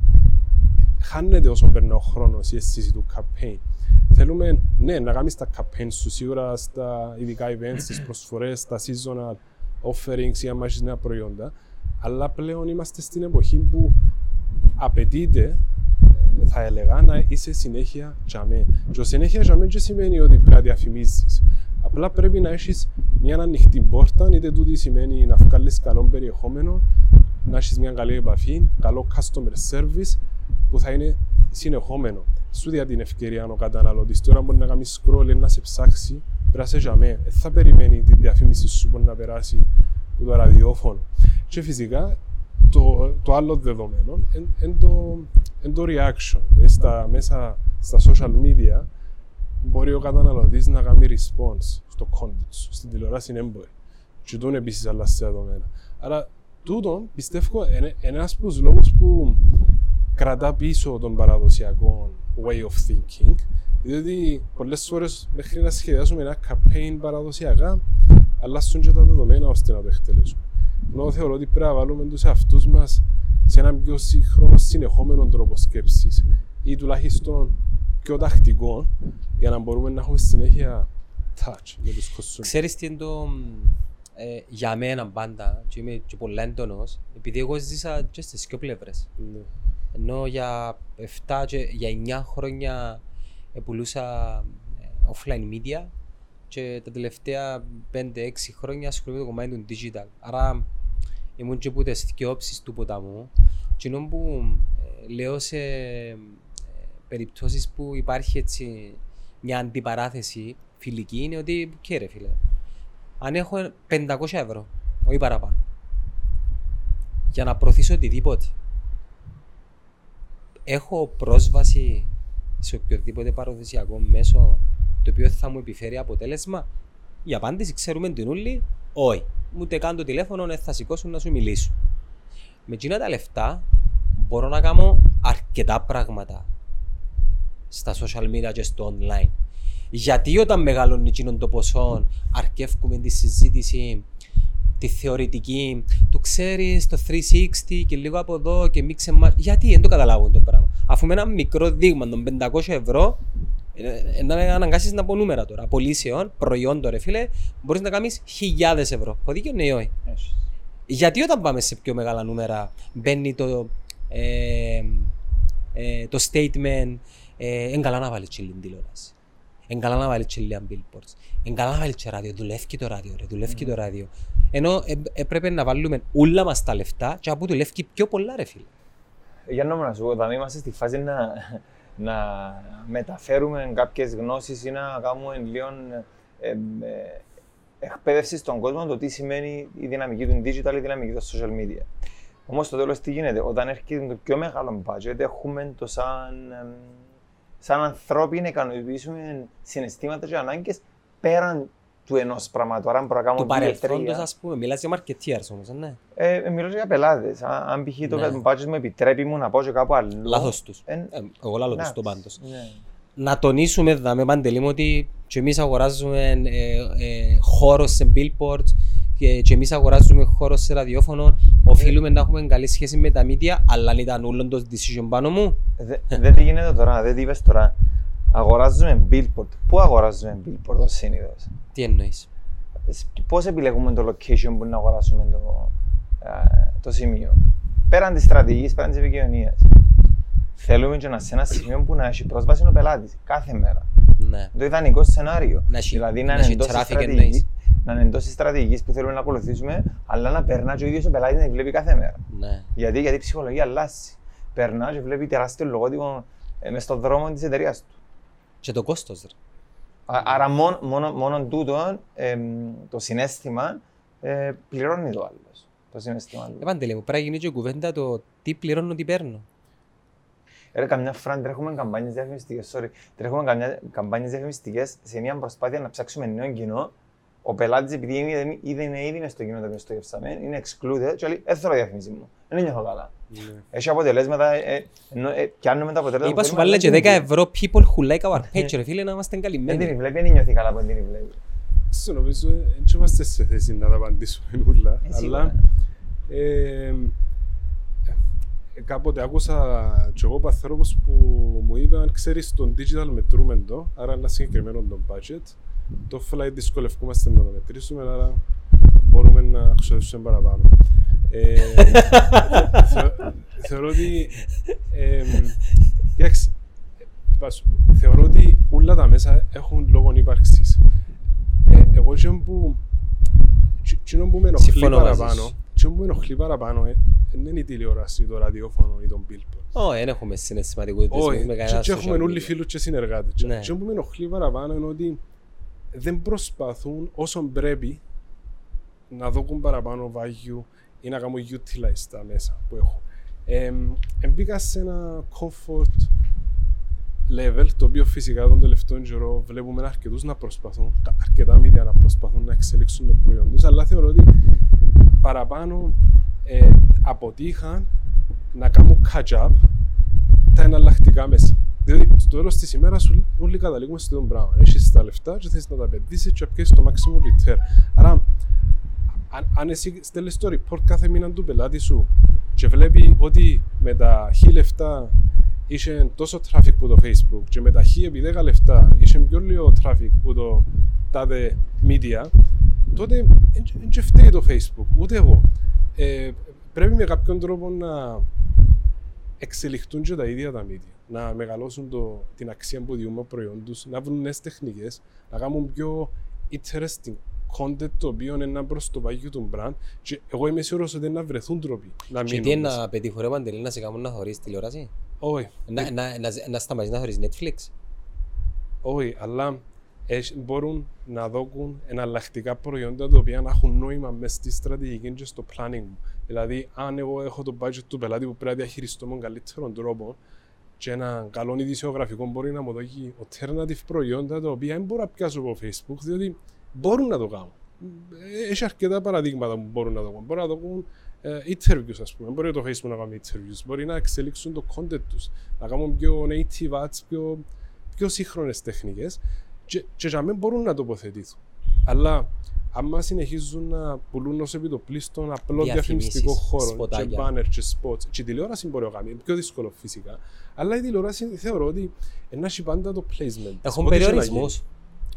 Χάνεται όσο περνά ο χρόνος η αίσθηση του campaign. Θέλουμε ναι, να κάνεις τα campaigns σου σίγουρα στα ειδικά events, στι προσφορές, στα seasonal offerings ή αν νέα προϊόντα. Αλλά πλέον είμαστε στην εποχή που απαιτείται, ε, θα έλεγα, να είσαι συνέχεια τζαμέ. Και συνέχεια τζαμέ δεν σημαίνει ότι πρέπει να διαφημίζεις. Απλά πρέπει να έχεις μια ανοιχτή πόρτα, είτε τούτη σημαίνει να βγάλεις καλό περιεχόμενο, να έχεις μια καλή επαφή, καλό customer service που θα είναι συνεχόμενο. Σου δια την ευκαιρία ο καταναλωτή, τώρα μπορεί να κάνεις scroll, να σε ψάξει, πρέπει να σε τζαμέ. Δεν θα περιμένει τη διαφήμιση σου που να περάσει το ραδιόφωνο. Και φυσικά το, το άλλο δεδομένο είναι το, το reaction. Ε, στα, μέσα στα social media μπορεί ο καταναλωτής να κάνει response στο content σου, στην τηλεόραση είναι μπορεί. Και τούτο επίσης αλλάζει δεδομένα. Άρα, τούτο πιστεύω είναι ένας από τους λόγους που κρατά πίσω τον παραδοσιακό way of thinking, διότι πολλές φορές μέχρι να σχεδιάσουμε ένα campaign παραδοσιακά, αλλάσουν και τα δεδομένα ώστε να το εκτελέσουμε. Ενώ θεωρώ ότι πρέπει να βάλουμε τους εαυτούς μας σε έναν πιο σύγχρονο, συνεχόμενο τρόπο σκέψης ή τουλάχιστον πιο τακτικό για να μπορούμε να έχουμε συνέχεια touch με τους κοσμούς. Ξέρεις τι είναι το ε, για μένα πάντα και είμαι και πολύ έντονος επειδή εγώ ζήσα και στις δύο πλευρές. Ναι. Ενώ για 7 και για 9 χρόνια πουλούσα ε, offline media και τα τελευταία 5-6 χρόνια ασχολούμαι με το κομμάτι του digital. Άρα ήμουν και από τις δύο όψεις του ποταμού. Και ενώ που ε, λέω σε ε, περιπτώσεις που υπάρχει έτσι μια αντιπαράθεση φιλική είναι ότι, και ρε φίλε, αν έχω 500 ευρώ, όχι παραπάνω, για να προωθήσω οτιδήποτε, έχω πρόσβαση σε οποιοδήποτε παραδοσιακό μέσο το οποίο θα μου επιφέρει αποτέλεσμα; Η απάντηση ξέρουμε την ούλη, όχι. Ούτε καν το τηλέφωνο δεν θα σηκώσουν να σου μιλήσουν. Με εκείνα τα λεφτά μπορώ να κάνω αρκετά πράγματα στα social media και στο online. Γιατί όταν μεγαλώνει εκείνον το ποσό, αρκεύουμε τη συζήτηση, τη θεωρητική, του ξέρεις το 360 και λίγο από εδώ και μίξε μα. Γιατί δεν το καταλάβουν το πράγμα. Αφού με ένα μικρό δείγμα των 500 ευρώ, ε, να αναγκάσεις να πω νούμερα τώρα. Απολύσεων, προϊόντων, ρε φίλε, μπορείς να κάνεις χιλιάδες ευρώ. Έχω δίκιο, ναι, όχι; Γιατί όταν πάμε σε πιο μεγάλα νούμερα, μπαίνει το, ε, ε, το statement, ε, εν καλά να βάλει τσίλιν τηλεόραση. Εν καλά να βάλει τσίλιν billboards. Εν καλά να βάλει και ράδιο. Δουλεύει το ράδιο, ρε. Δουλεύει mm. το ράδιο. Ενώ ε, έπρεπε να βάλουμε όλα μας τα λεφτά και από δουλεύει πιο πολλά, ρε φίλε. Για να σου πω, όταν είμαστε στη φάση να, να μεταφέρουμε κάποιες γνώσεις ή να κάνουμε λίγο ε, ε, εκπαίδευση στον κόσμο το τι σημαίνει η δυναμική του digital, η δυναμική του social media. Όμως στο τέλος τι γίνεται, όταν έρχεται το πιο μεγάλο budget, έχουμε το σαν, εμ, σαν ανθρώποι να ικανοποιήσουμε συναισθήματα και ανάγκες πέραν του ενός πράγματος. Άρα μπορώ να κάνω Του δύο, παρελθόντος, τρία. ας πούμε, μιλάς για marketeers όμως, ναι. Ε, ε, μιλώ για πελάτες. Αν αν π.χ. το Ναι. budget μου επιτρέπει μου να πάω και κάπου αλλού. Λάθος τους. Ε, Ε, Εγώ λάλλω τους εντάξει, το πάντως. ναι. να τονίσουμε δάμε Παντελή μου ότι και εμείς αγοράζουμε ε, ε, χώρο σε billboards και, και εμείς αγοράζουμε χώρος σε ραδιόφωνο οφείλουμε να έχουμε καλή σχέση με τα media αλλά αν ήταν όλο το decision πάνω μου Δε- Δεν τι γίνεται τώρα, δεν τι είπες τώρα. Αγοράζουμε billboard. Πού αγοράζουμε billboard ως συνήθως; τι εννοείς; Πώς επιλέγουμε το location που να αγοράσουμε το, α, το σημείο; Πέραν της στρατηγικής, πέραν της επικοινωνίας. Θέλουμε και να σε ένα σημείο που να έχει πρόσβαση ο πελάτης κάθε μέρα. ναι. Το ιδανικό σενάριο. Να έχει- δηλαδή να να είναι έχει εντός της traffic στρατηγικής, εννοείς. να είναι εντός της στρατηγικής που θέλουμε να ακολουθήσουμε, αλλά να περνά και ο ίδιος ο πελάτης να τη βλέπει κάθε μέρα. ναι. Γιατί, γιατί η ψυχολογία αλλάζει. Περνά και βλέπει τεράστιο λογότυπο ε, μες στον δρόμο της εταιρείας του. και το κόστος ρε. Α- Άρα μόνο, μόνο, μόνο τούτο εμ, το συνέστημα ε, πληρώνει το άλλο. Το συνέστημα Ε, του. Παντελή μου πρέπει να γίνει και κουβέντα το τι πληρώνω, τι παίρνω Ρε, καμιά φορά τρέχουμε καμπάνιες διαφημιστικές, sorry, τρέχουμε καμιά, καμπάνιες διαφημιστικές σε μια προσπάθεια να ψάξουμε νέο κοινό. Ο πελάτης επειδή είναι, ήδη- ήδη είναι ήδη μες στο κοινό το οποίο στοχεύσαμε, είναι excluded και λέει, δεν θέλω διαφήμιση μου, δεν νιώθω καλά. Ναι. Έχει αποτελέσματα, ε, ενώ, ε, πιάνουμε τα αποτελέσματα. είπα που σου θέλουμε, βάλε και αλλά 10 δεν ευρώ people who like our page ρε φίλε να είμαστε Δεν την καλυμμένοι βλέπεις, δεν νιώθει καλά που δεν την βλέπεις. Στο νομίζω δεν είμαστε σε θέση να τα απαντήσουμε όλα, Ε, σίγουρα. αλλά ε, ε, κάποτε άκουσα και εγώ από ανθρώπους που μου είπαν ξέρεις το digital μετρούμε το, άρα ένα συγκεκριμένο το budget το flight δυσκολευκούμαστε να το μετρήσουμε, άρα μπορούμε να ξοδεύσουμε παραπάνω. Ε, θεω- θεωρώ ότι ε, εντάξει, είπα σου, θεωρώ ότι όλα τα μέσα έχουν λόγο ύπαρξης. Ε, εγώ εκείνο που, εκείνο που με ενοχλεί Συμφωνώ μαζί παραπάνω, σου. εκείνο που με ενοχλεί παραπάνω ε, δεν είναι η τηλεόραση, το ραδιόφωνο ή τον billboard. Ω, δεν έχουμε συναισθηματικότητες Όχι, με και, κανένα και social έχουμε όλοι media. φίλους και συνεργάτες. Και Ναι. εκείνο που με ενοχλεί παραπάνω είναι ότι δεν προσπαθούν όσο πρέπει να δώσουν παραπάνω value ή να κάνουν utilize τα μέσα που έχω. Ε, μπήκα σε ένα comfort level, το οποίο φυσικά τον τελευταίο καιρό βλέπουμε αρκετούς να προσπαθούν, κα- αρκετά media να προσπαθούν να εξελίξουν το προϊόν τους, αλλά θεωρώ ότι παραπάνω ε, αποτύχαν να κάνουν catch up τα εναλλακτικά μέσα. Διότι στο τέλος της ημέρας όλοι καταλήγουμε στο ίδιο πράγμα. Έχεις τα λεφτά και θες να τα επενδύσεις και πιέσεις το maximum return. Άρα, αν, αν εσύ στέλνεις το report κάθε μήνα του πελάτη σου και βλέπει ότι με τα χι λεφτά είχε τόσο traffic που το Facebook και με τα χι επί 10 λεφτά είχε πιο λίγο traffic που το τάδε media, τότε δεν φταίει το Facebook, ούτε εγώ. Ε, πρέπει με κάποιον τρόπο να εξελιχθούν και τα ίδια τα media. Να μεγαλώσουν το, την αξία που διούμε προϊόν τους, να βρουν νέες τεχνικές, να κάνουν πιο interesting content το οποίο είναι ένα προ το πάγιο του brand. Και εγώ είμαι σίγουρος ότι να βρεθούν τρόποι να Και μείνουν. τι είναι μέσα. να πετύχω ρε Παντελή να σε κάνουν να θωρείς τηλεόραση; Όχι, να, να, να, να σταματήσεις να θωρείς Netflix; Όχι, αλλά έχει- μπορούν να δώσουν εναλλακτικά προϊόντα τα οποία να έχουν νόημα μέσα στη στρατηγική και στο planning μου. Δηλαδή, αν εγώ έχω το budget του πελάτη που πρέπει να διαχειριστώ με καλύτερον τρόπο και ένα καλό ειδησιογραφικό μπορεί να μου δώσει alternative προϊόντα τα οποία δεν μπορώ να πιάσω από Facebook διότι μπορούν να το κάνουν. Ε, Έχει αρκετά παραδείγματα που μπορούν να το κάνουν. Μπορούν να το κάνουν ε, interviews, ας πούμε. Μπορεί το Facebook να κάνει interviews. Μπορεί να εξελίξουν το content τους. Να κάνουν πιο native ads, πιο, πιο σύγχρονες τεχνικές και, και για μένα μπορούν να τοποθετηθούν. Αλλά άμα συνεχίζουν να πουλούν ως επιτοπλίστων απλό Διαφημίσεις, διαφημιστικό χώρο και σποτάκια. banner και spots και η τηλεόραση μπορεί να κάνει, είναι πιο δύσκολο φυσικά αλλά η τηλεόραση θεωρώ ότι να έχει πάντα το placement. Έχουν Ό,τι και να περιορισμούς γίνει.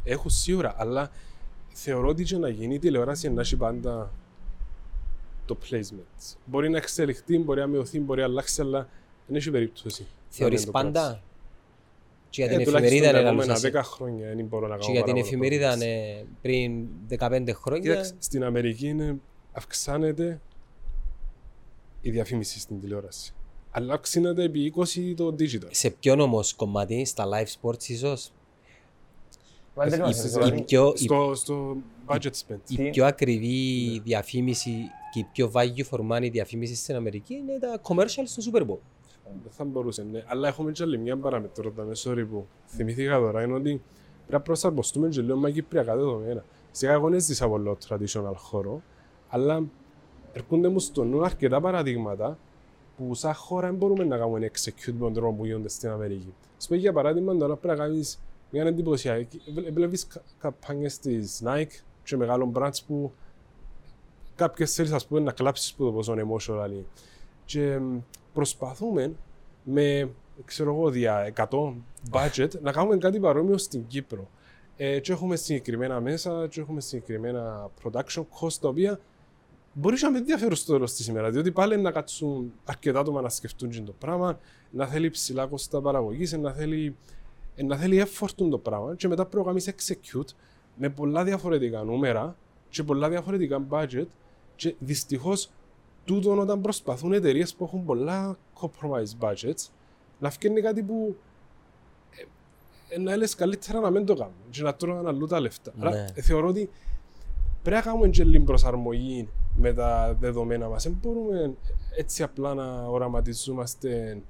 Έχουν σίγουρα, αλλά θεωρώ ότι και να γίνει η τηλεόραση να έχει πάντα το placement. Μπορεί να εξελιχθεί, μπορεί να μειωθεί, μπορεί να αλλάξει, αλλά δεν έχει περίπτωση. θεωρείς να μην το πάντα; πράξει. Και για Ε, την τουλάχιστον εφημερίδα τα είναι επόμενα λαλούσασαι. 10 χρόνια δεν μπορώ να κάνω και για την παραπάνω εφημερίδα progress. είναι πριν 15 χρόνια Κοίταξε, στην Αμερική είναι, αυξάνεται η διαφήμιση στην τηλεόραση. Αλλά αυξάνεται επί 20 το digital. σε ποιον όμως κομμάτι, στα live sports ίσως; Παντελή μας, Είσαι- δηλαδή, η πιο, η, Στο, στο budget spend. η Τι- πιο ακριβή διαφήμιση και η πιο value for money διαφήμιση στην Αμερική είναι τα commercials στο Super Bowl. Δεν θα μπορούσε, ναι. Αλλά έχουμε και άλλη μια παραμετρό, τα sorry που θυμήθηκα τώρα, είναι ότι πρέπει να προσαρμοστούμε και λίγο με κυπριακά δεδομένα. Σιγά εγώ δεν ζήσα πολύ traditional χώρο, αλλά έρχονται μου στο νου αρκετά παραδείγματα που σαν χώρα δεν μπορούμε να κάνουμε execute με τον τρόπο που γίνονται στην Αμερική. Ας πούμε για παράδειγμα τώρα πρέπει να κάνεις μια εντυπωσιακή, βλέπεις κα- καμπάνιες της Nike και μεγάλων brands που κάποιες θέλεις ας πούμε να κλάψεις που το πόσο emotional είναι. Και μ, προσπαθούμε με, ξέρω εγώ, δια 100 budget να κάνουμε κάτι παρόμοιο στην Κύπρο. Ε, και έχουμε συγκεκριμένα μέσα, και έχουμε συγκεκριμένα production cost, τα οποία μπορεί να με ενδιαφέρουν στο τέλος της ημέρας. Διότι πάλι να κάτσουν αρκετά άτομα να σκεφτούν και το πράγμα, να θέλει ψηλά κόστα παραγωγής, να θέλει, ε, να θέλει effort το πράγμα. Και μετά πρέπει να κάνεις execute με πολλά διαφορετικά νούμερα και πολλά διαφορετικά budget. Και δυστυχώς τούτον όταν προσπαθούν εταιρείες που έχουν πολλά compromised budgets να φτιάχνει κάτι που ε, ε, να έλεγες καλύτερα να μην το κάνουν και να τρώνε αλλού τα λεφτά. Ναι. Άρα ε, θεωρώ ότι πρέπει να κάνουμε και λίγο προσαρμογή με τα δεδομένα μας. Δεν μπορούμε έτσι απλά να οραματιζόμαστε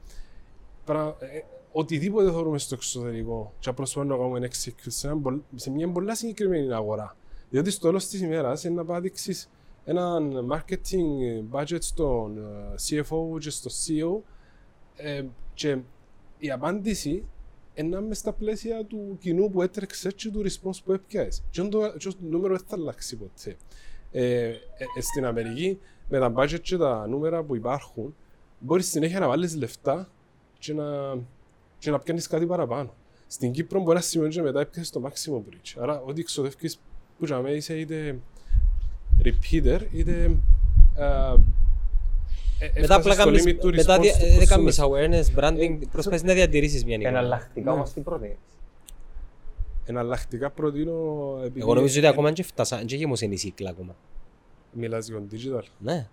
πρα- ε, οτιδήποτε θεωρούμε στο εξωτερικό και να προσπαθούμε να κάνουμε execute σε, ένα πολλ- σε μια πολλά συγκεκριμένη αγορά. Διότι στο τέλος της ημέρας είναι να πάει να δείξεις έναν marketing budget στον ε, CFO και στο CEO ε, και η απάντηση είναι μες στα πλαίσια του κοινού που έτρεξε και του response που έπιασε. Και το, και το νούμερο δεν θα αλλάξει ποτέ. Ε, ε, ε, στην Αμερική, με τα budget και τα νούμερα που υπάρχουν, μπορείς συνέχεια να βάλεις λεφτά και να, και να πιάνεις κάτι παραπάνω. Στην Κύπρο μπορεί να σημαίνει και μετά έπιασες το maximum bridge. Άρα, ό,τι εξοδεύκεις που για μένα είσαι είτε repeater, είτε ε, ε, Μετά απλά έφτασες στο κάνεις, limit του μετά response δια- του δεν κάνεις consumer. awareness, branding, προσπαθείς να διατηρήσεις μια εικόνα. Εναλλακτικά Ναι. όμως τι προτείνεις; Εναλλακτικά προτείνω. επειδή Εγώ νομίζω ότι ε, ακόμα και φτάσα, δεν γεμούσε η σύκλα ακόμα. Μιλάς για το digital. Ναι.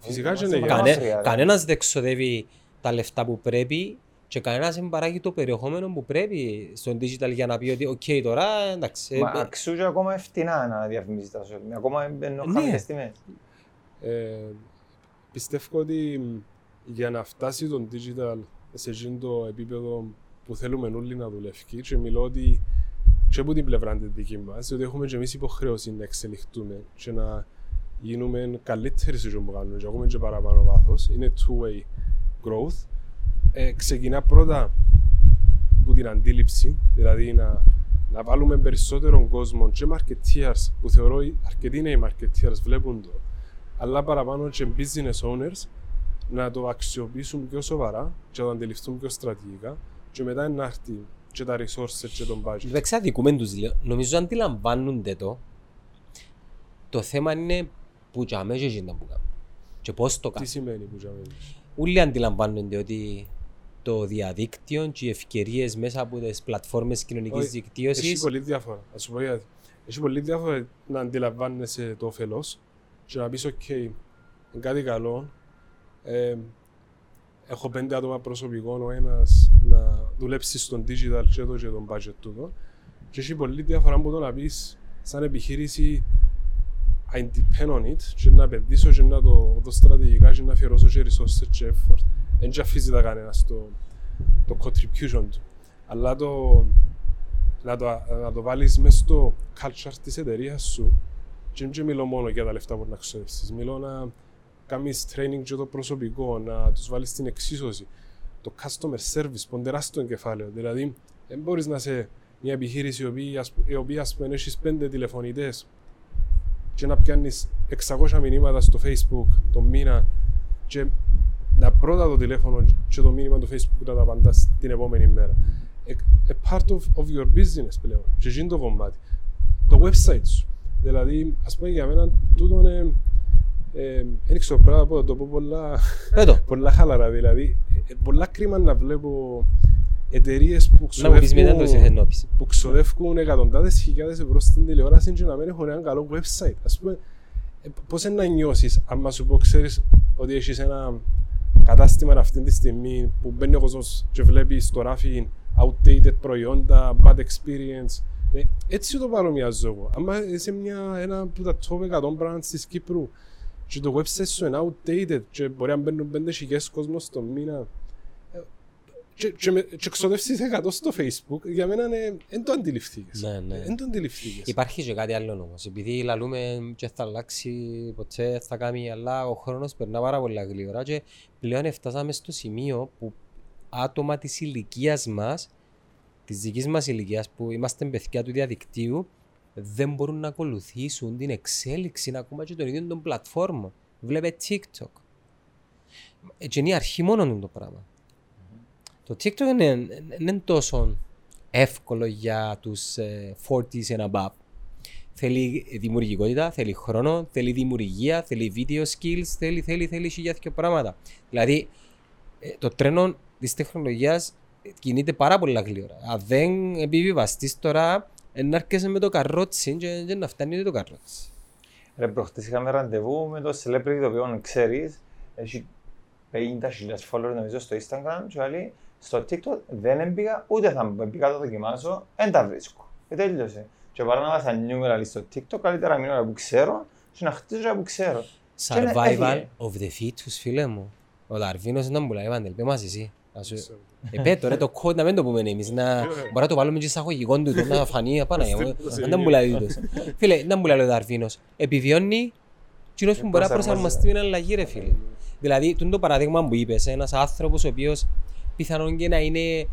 Φυσικά και Είμαστε είναι Κανε- για μακριά, ρε. Κανένας δεν ξοδεύει τα λεφτά που πρέπει και κανένας δεν παράγει το περιεχόμενο που πρέπει στον digital για να πει ότι οκ τώρα εντάξει. Μα ε, αξιούζει ακόμα φτηνά να διαφημίζεις τα social media. Ακόμα μπαίνουν Ναι. χαμηλές τιμές. Ε, πιστεύω ότι μ, για να φτάσει το digital σε εκείνο το επίπεδο που θέλουμε όλοι να δουλεύει και μιλώ ότι και από την πλευρά της δική μας, ότι έχουμε και εμείς υποχρέωση να εξελιχθούμε και να γίνουμε καλύτεροι σε αυτό που κάνουμε και έχουμε και παραπάνω βάθος. Είναι two-way growth. Ε, ξεκινά πρώτα από την αντίληψη, δηλαδή να, να βάλουμε περισσότερον κόσμο και marketeers που θεωρώ αρκετοί νέοι marketeers βλέπουν το, αλλά παραπάνω και business owners να το αξιοποιήσουν πιο σοβαρά και να το αντιληφθούν πιο στρατηγικά και μετά να έρθει και τα resources και τον budget. Δεν ξαδικούμε τους λέω. Νομίζω αντιλαμβάνονται το. Το θέμα είναι που και αμέσως γίνεται που κάνουν. Και πώς το Τι κάνουν. σημαίνει που τζάμε. Όλοι αντιλαμβάνονται ότι το διαδίκτυο και οι ευκαιρίες μέσα από τις πλατφόρμες κοινωνικής Όχι, Έχει δικτύωσης πολύ διάφορα. Α σου πω γιατί. Έχει πολύ διάφορα να αντιλαμβάνεσαι το όφελος και να πεις: OK, είναι κάτι καλό. Ε, έχω πέντε άτομα προσωπικό, ο ένας να δουλέψει στον digital και το και τον budget του. Και έχει πολύ διαφορά από το να πεις σαν επιχείρηση I depend on it και να επενδύσω και να το δω στρατηγικά και να αφιερώσω και resources και effort. Δεν και αφήσει τα κανένας το, το contribution του. Αλλά το, να το, να το βάλεις μέσα στο culture της εταιρείας σου και δεν μιλώ μόνο για τα λεφτά που να ξοδεύσεις. Μιλώ να κάνεις training και το προσωπικό, να τους βάλεις στην εξίσωση. Το customer service, που είναι τεράστιο κεφάλαιο. Δηλαδή, δεν μπορείς να είσαι μια επιχείρηση η οποία, ας π- η οποία ας πούμε, έχεις πέντε τηλεφωνητές και να πιάνεις 600 μηνύματα στο facebook το μήνα και να πρώτα το τηλέφωνο και το μήνυμα του facebook να τα απαντάς την επόμενη μέρα. A, a part of, of your business πλέον. Και εκείνο το κομμάτι. Το website σου. Δηλαδή, ας πούμε για μένα, τούτο είναι... Ε, δεν ξέρω, πρέπει να πω, να το πω πολλά, Πέτω, πολλά χαλαρά. Δηλαδή, ε, πολλά κρίμα να βλέπω εταιρείες που να μου πεις μετά το ξοδεύουν ενώπιση. που ξοδεύουν εκατοντάδες χιλιάδες ευρώ στην τηλεόραση και να μην έχουν ένα καλό website. Ας πούμε, ε, πώς είναι να νιώσεις άμα σου πω, ξέρεις ότι έχεις ένα κατάστημα αυτή τη στιγμή που μπαίνει ο κόσμος και βλέπει στο ράφι outdated προϊόντα, bad experience. Ε, έτσι το παρομοιάζω εγώ. Άμα είσαι μια, ένα από τα top 100 brands της Κύπρου και το website σου είναι outdated και μπορεί να μπαίνουν 5.000 κόσμος το μήνα Ε, και, και, με- και ξοδεύσεις 100 στο facebook για μένα είναι δεν το αντιληφθήκες Ναι, ναι. δεν το αντιληφθήκες Υπάρχει και κάτι άλλο όμως. Επειδή λαλούμε και θα αλλάξει ποτέ θα κάνει, αλλά ο χρόνος περνά πάρα πολύ γλύωρα και πλέον φτάσαμε στο σημείο που άτομα της ηλικίας μας, της δικής μας ηλικίας που είμαστε παιδιά του διαδικτύου, δεν μπορούν να ακολουθήσουν την εξέλιξη ακόμα και των ίδιων των πλατφόρμων. Βλέπε TikTok. Ε, Και είναι η αρχή μόνο το πράγμα. Το TikTok είναι, δεν είναι τόσο εύκολο για τους ε, 40s and above. Θέλει δημιουργικότητα, θέλει χρόνο, θέλει δημιουργία, θέλει video skills, θέλει, θέλει, θέλει χιλιάδες και πράγματα. Δηλαδή, ε, το τρένο της τεχνολογίας κινείται πάρα πολλά γλύωρα. Αν δεν επιβιβαστείς τώρα, ε, να έρχεσαι με το καρότσι και, και να φτάνει ούτε το καρότσι. Ρε, προχτές είχαμε ραντεβού με το celebrity το οποίο ξέρεις, έχει 50.000 followers νομίζω στο Instagram και άλλοι στο TikTok δεν έμπηκα ούτε θα μπήκα να το δοκιμάσω, δεν τα βρίσκω. Και τέλειωσε. Και παρά να βάζα νούμερα στο TikTok, καλύτερα να μείνω ώρα που ξέρω και να χτίζω ώρα που ξέρω. Και είναι- Survival έφυγε. of the fetus, φίλε μου. Ο Δαρβίνος να μου λέει, Βάντελ, πέ μας εσύ. Να σου- Ε, πέ τώρα το code να μην το πούμε εμείς, να μπορεί να το βάλουμε και εισαγωγικό του, το να φανεί απάνω. Να τα μπουλάει τούτος. Φίλε, να μπουλάει ο Δαρβίνος. Επιβιώνει κοινός που μπορεί να προσαρμοστεί με την αλλαγή, ρε φίλε. Δηλαδή, τούτο το παράδειγμα που είπες, ένας άνθρωπος ο οποίος πιθανόν και να είναι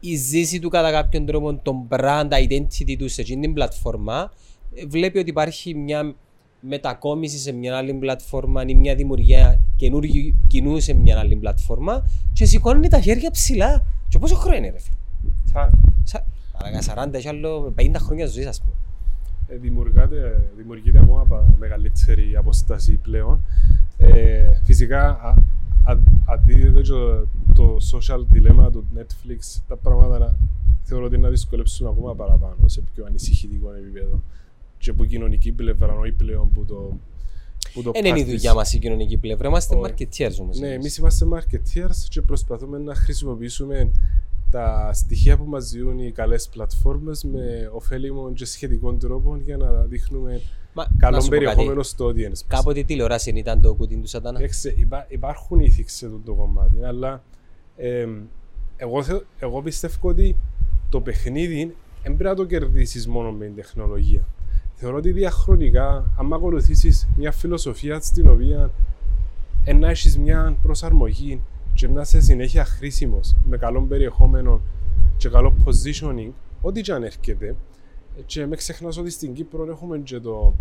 η ζήση του κατά κάποιον τρόπο, τον brand identity του σε εκείνη την πλατφόρμα, ε, βλέπει ότι υπάρχει μια μετακόμιση σε μια άλλη πλατφόρμα ή μια δημιουργία καινούργιου κοινού σε μια άλλη πλατφόρμα και σηκώνει τα χέρια ψηλά. Και πόσο χρόνο είναι, ρε φίλε; Σαν- Σα- Παρακά 40 ή άλλο 50 χρόνια ζωής, ας πούμε. Ε, δημιουργάται, δημιουργείται ακόμα πα- μεγαλύτερη αποστάση πλέον. Ε, φυσικά, α, α, αντίδεται και το, το social dilemma του Netflix, τα πράγματα να, θεωρώ ότι να δυσκολέψουν ακόμα παραπάνω σε πιο ανησυχητικό επίπεδο. Και από κοινωνική πλευρά, όχι πλέον που το. Που το Δεν είναι η practice. δουλειά μας η κοινωνική πλευρά, είμαστε Όχι. marketeers όμως. Ναι, εμείς. εμείς είμαστε marketeers και προσπαθούμε να χρησιμοποιήσουμε τα στοιχεία που μας δίνουν οι καλές πλατφόρμες με ωφέλιμο και σχετικό τρόπο για να δείχνουμε Μα, να καλό σου πω κάτι. περιεχόμενο στο audience. μας. Κάποτε η τηλεόραση ήταν το κουτί του σατανά. Έξε, υπά, υπάρχουν ethics σε αυτό το κομμάτι, αλλά εμ, εγώ, θε- εγώ πιστεύω ότι το παιχνίδι δεν πρέπει να το κερδίσεις μόνο με την τεχνολογία. Θεωρώ ότι διαχρονικά, αν ακολουθήσεις μια φιλοσοφία στην οποία ε, να έχεις μια προσαρμογή και να είσαι συνέχεια χρήσιμος με καλό περιεχόμενο και καλό positioning, ό,τι και αν έρχεται, και με ξεχνάς ότι στην Κύπρο έχουμε και το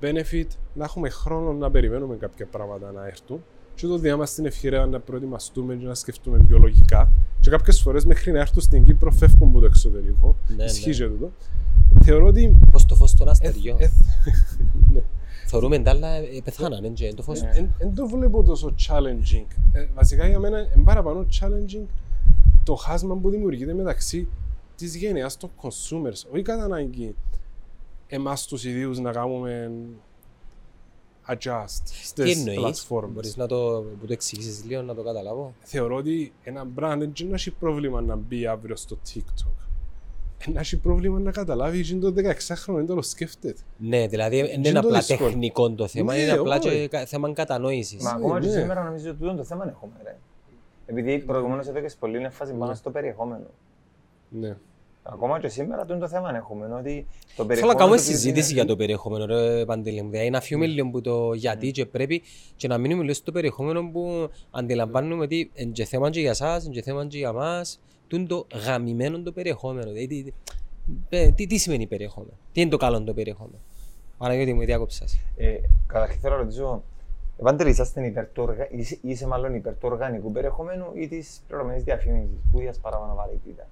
benefit να έχουμε χρόνο να περιμένουμε κάποια πράγματα να έρθουν και το διάμα στην ευκαιρία να προετοιμαστούμε και να σκεφτούμε πιο λογικά και κάποιες φορές μέχρι να έρθουν στην Κύπρο φεύγουν από το εξωτερικό. Ναι, Ισχύει ναι. και τούτο. Θεωρώ ότι Πως το φως των ε, αστεριών. ε, ναι. Θεωρούμε τα άλλα ε, πεθάνανε και το φως. Δεν το βλέπω τόσο challenging. Ε, βασικά για μένα είναι παραπάνω challenging το χάσμα που δημιουργείται μεταξύ της γενεάς των consumers. Όχι κατά ανάγκη εμάς τους ιδίους να κάνουμε adjust Τι στις εννοείς, πλατφόρμες. μπορείς να το, που το εξηγήσεις λίγο να το καταλάβω. Θεωρώ ότι ένα brand δεν να έχει πρόβλημα να μπει αύριο στο TikTok. Ε, Να έχει πρόβλημα να καταλάβει ότι το 16χρονο δεν το σκέφτεται. Ναι, δηλαδή δεν είναι είναι το απλά δύσκολο. τεχνικό το θέμα, Ναι, είναι απλά όχι. και κα- θέμα κατανόησης. Μα ακόμα και ναι. σήμερα νομίζω ότι τούτο το θέμα έχουμε. Ρε. Επειδή προηγουμένως εδώ και πολύ είναι φάση πάνω στο περιεχόμενο. Ναι. Ακόμα και σήμερα τούτο το θέμα έχουμε. Ότι το Θέλω να περιεχόμενο κάνουμε το οποίο συζήτηση είναι- για το περιεχόμενο, ρε Παντελή μου. Δηλαδή να φύγουμε λίγο που το γιατί και πρέπει και να μείνουμε λίγο στο περιεχόμενο που αντιλαμβάνουμε ότι είναι και θέμα και για εσάς, είναι και θέμα και για μας. Τι είναι το γαμημένο το περιεχόμενο. Δηλαδή, τι, τι, τι, τι σημαίνει περιεχόμενο; Τι είναι το καλό το περιεχόμενο; Παναγιώτη μου, διάκοψας. Ε, Καταρχήν θέλω να ρωτήσω, Ευάντελη, είσαστε υπέρ του οργα... είσαι, είσαι μάλλον υπέρ του οργανικού περιεχομένου ή τη πληρωμένη διαφήμιση που είχε παραπάνω βαρύτητα.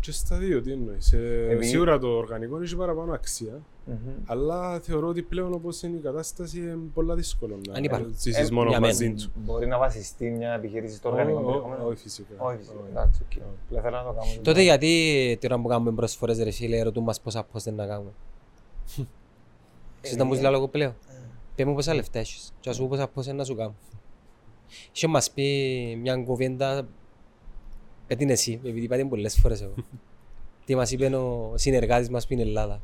Και στα δύο, τι εννοείς. Ε, Επειδή- Σίγουρα το οργανικό έχει παραπάνω αξία, Μμμ. αλλά θεωρώ ότι πλέον όπως είναι η κατάσταση είναι πολλά δύσκολο να Αν υπάρχει- ζήσεις Ε, μόνο για μαζί μένα. τους. Μπορεί να βασιστεί μια επιχείρηση στο οργανικό Ω, ω, περιεχόμενο; Όχι φυσικά. Όχι, φυσικά. Όχι. εντάξει, οκ. Όχι. Απλά θέλω να το κάνω. Τότε γιατί τώρα που κάνουμε προσφορές ρε φίλε, ρωτούν μας πόσα πώς δεν να κάνουμε. Εσείς να μου Ε, λέω λόγο πλέον. Πες μου πόσα λεφτά έχεις και ας σου πω πόσα πώς να σου κάνω. Είχε μας πει μια κουβέντα, πέ την εσύ, επειδή είπατε πολλές φορές εγώ. Τι μας είπε ο συνεργάτης μας που είναι Ελλάδα.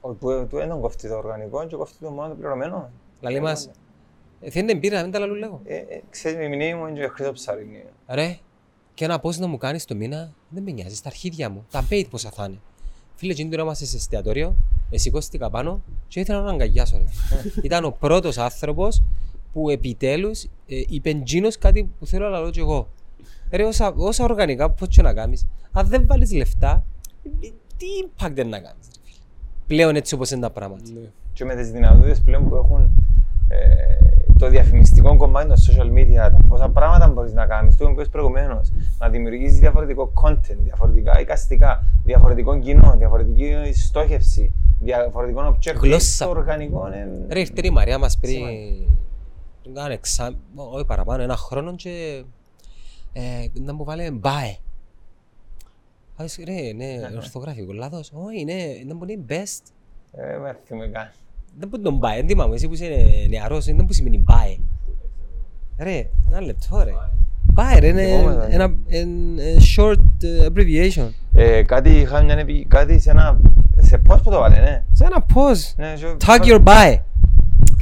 Ο- Που του δεν τον κόφτει το οργανικό και κόφτει το μόνο το πληρωμένο. Λαλή μας, ε, θέλει την πείρα, μην τα λαλούν λέγω. Ε, ε, Ξέρεις, η μνήμη μου είναι και χρυσό ψαρίνι. Ρε, και ένα πώς να μου κάνεις το μήνα, δεν με νοιάζει, στα αρχίδια μου. Τα paid πόσα θα είναι. Φίλε, εκείνη την ώρα είμαστε σε εστιατόριο, εσηκώστηκα πάνω και ήθελα να τον αγκαλιάσω. Ρε. Ήταν ο πρώτος άνθρωπος που επιτέλους ε, είπε τζίνος κάτι που θέλω να λέω και εγώ. Ρε, όσα, όσα οργανικά πώς και να κάνεις, αν δεν βάλεις λεφτά, ε, τι impact δεν να κάνεις. ρε φίλε; Πλέον έτσι όπως είναι τα πράγματα. Ναι. Και με τις δυνατότητες πλέον που έχουν ε, το διαφημιστικό κομμάτι των social media, τα πόσα πράγματα μπορείς να κάνεις, το είπες προηγουμένως, να δημιουργήσεις διαφορετικό content, διαφορετικά εικαστικά, διαφορετικό κοινό, διαφορετική στόχευση, διαφορετικό objective. Γλώσσα. Το οργανικό είναι... Ρε, ήρθε η Μαρία μας πριν, Σημαντικό. πριν κάνα εξά, όχι παραπάνω, ένα χρόνο και ε, να μου βάλε μπάε. Ας, ρε, ναι, ορθογραφικό λάθος. Όχι, ναι, να μου είναι best. Ε, με θυμάμαι καν. Δεν μπορεί να τον μπάε, δεν θυμάμαι, εσύ που είσαι νεαρός, δεν που σημαίνει μπάε. Ρε, ένα λεπτό ρε. Μπάε ρε, είναι Λυπόμαι, ναι. ένα ένα, ε, short ε, abbreviation. Ε, κάτι είχα μια επι... κάτι σε ένα... Σε πώς που το βάλε, ναι. Σε ένα pause. ναι και- Tag your bye.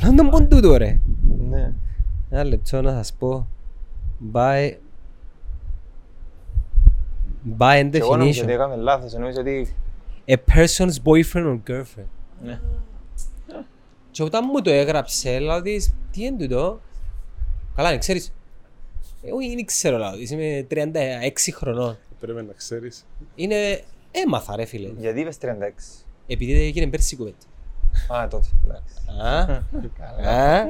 Λέω τον πον τούτο ρε. Ναι. Ένα λεπτό να σας πω. By... By Και εγώ νομίζω ότι definition. έκαμε λάθος, νομίζω ότι... A person's boyfriend or girlfriend. Ναι. Και όταν μου το έγραψε, λέω της, τι είναι τούτο; Καλά, δεν ξέρεις. Εγώ δεν ξέρω, λέω της, είμαι 36 χρονών. Πρέπει να ξέρεις. Είναι... Έμαθα ρε φίλε. Γιατί είπες 36. Επειδή δεν έγινε πέρσι η κουβέντα. Α, τότε. εντάξει. Α, Καλά. Α.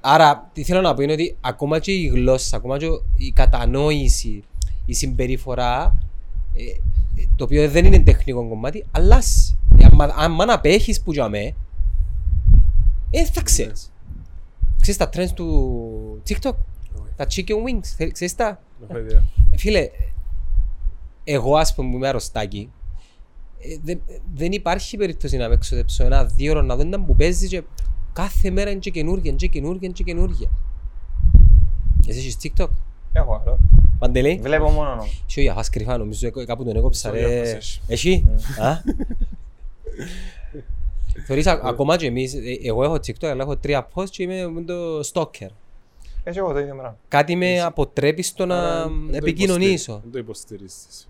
Άρα, τι θέλω να πω είναι ότι ακόμα και η γλώσσα, ακόμα και η κατανόηση, η συμπεριφορά, ε, ε, το οποίο δεν είναι τεχνικό κομμάτι, αλλάζει. Ε, άμα- Αν να απέχεις που για με, ε, θα ξέρεις. Ξέρεις τα trends του TikTok, τα chicken wings, θε- ξέρεις τα; Έχω ιδέα. Ε, Φίλε, εγώ ας πούμε που είμαι αρρωστάκι, ε, δεν, δεν υπάρχει περίπτωση να με εξοδέψω ένα δύο ώρα να δω έναν που παίζει και κάθε μέρα είναι και καινούργια, είναι και καινούργια, είναι και καινούργια. Εσύ έχεις TikTok, Έχω άλλο. Παντελή. Βλέπω μόνο όμως. Σιω για κρυφά νομίζω ε, κάπου τον έκοψα Στο ρε. διάφας έχει; Εσύ, α. Θεωρείς α- ακόμα και εμείς, ε, εγώ έχω TikTok αλλά έχω τρία post και είμαι με το stalker. Έτσι εγώ το ίδιο πράγμα. Κάτι με αποτρέπει στο να Άρα, δεν το επικοινωνήσω. υποστηρίζεις. Δεν το υποστηρίζεις.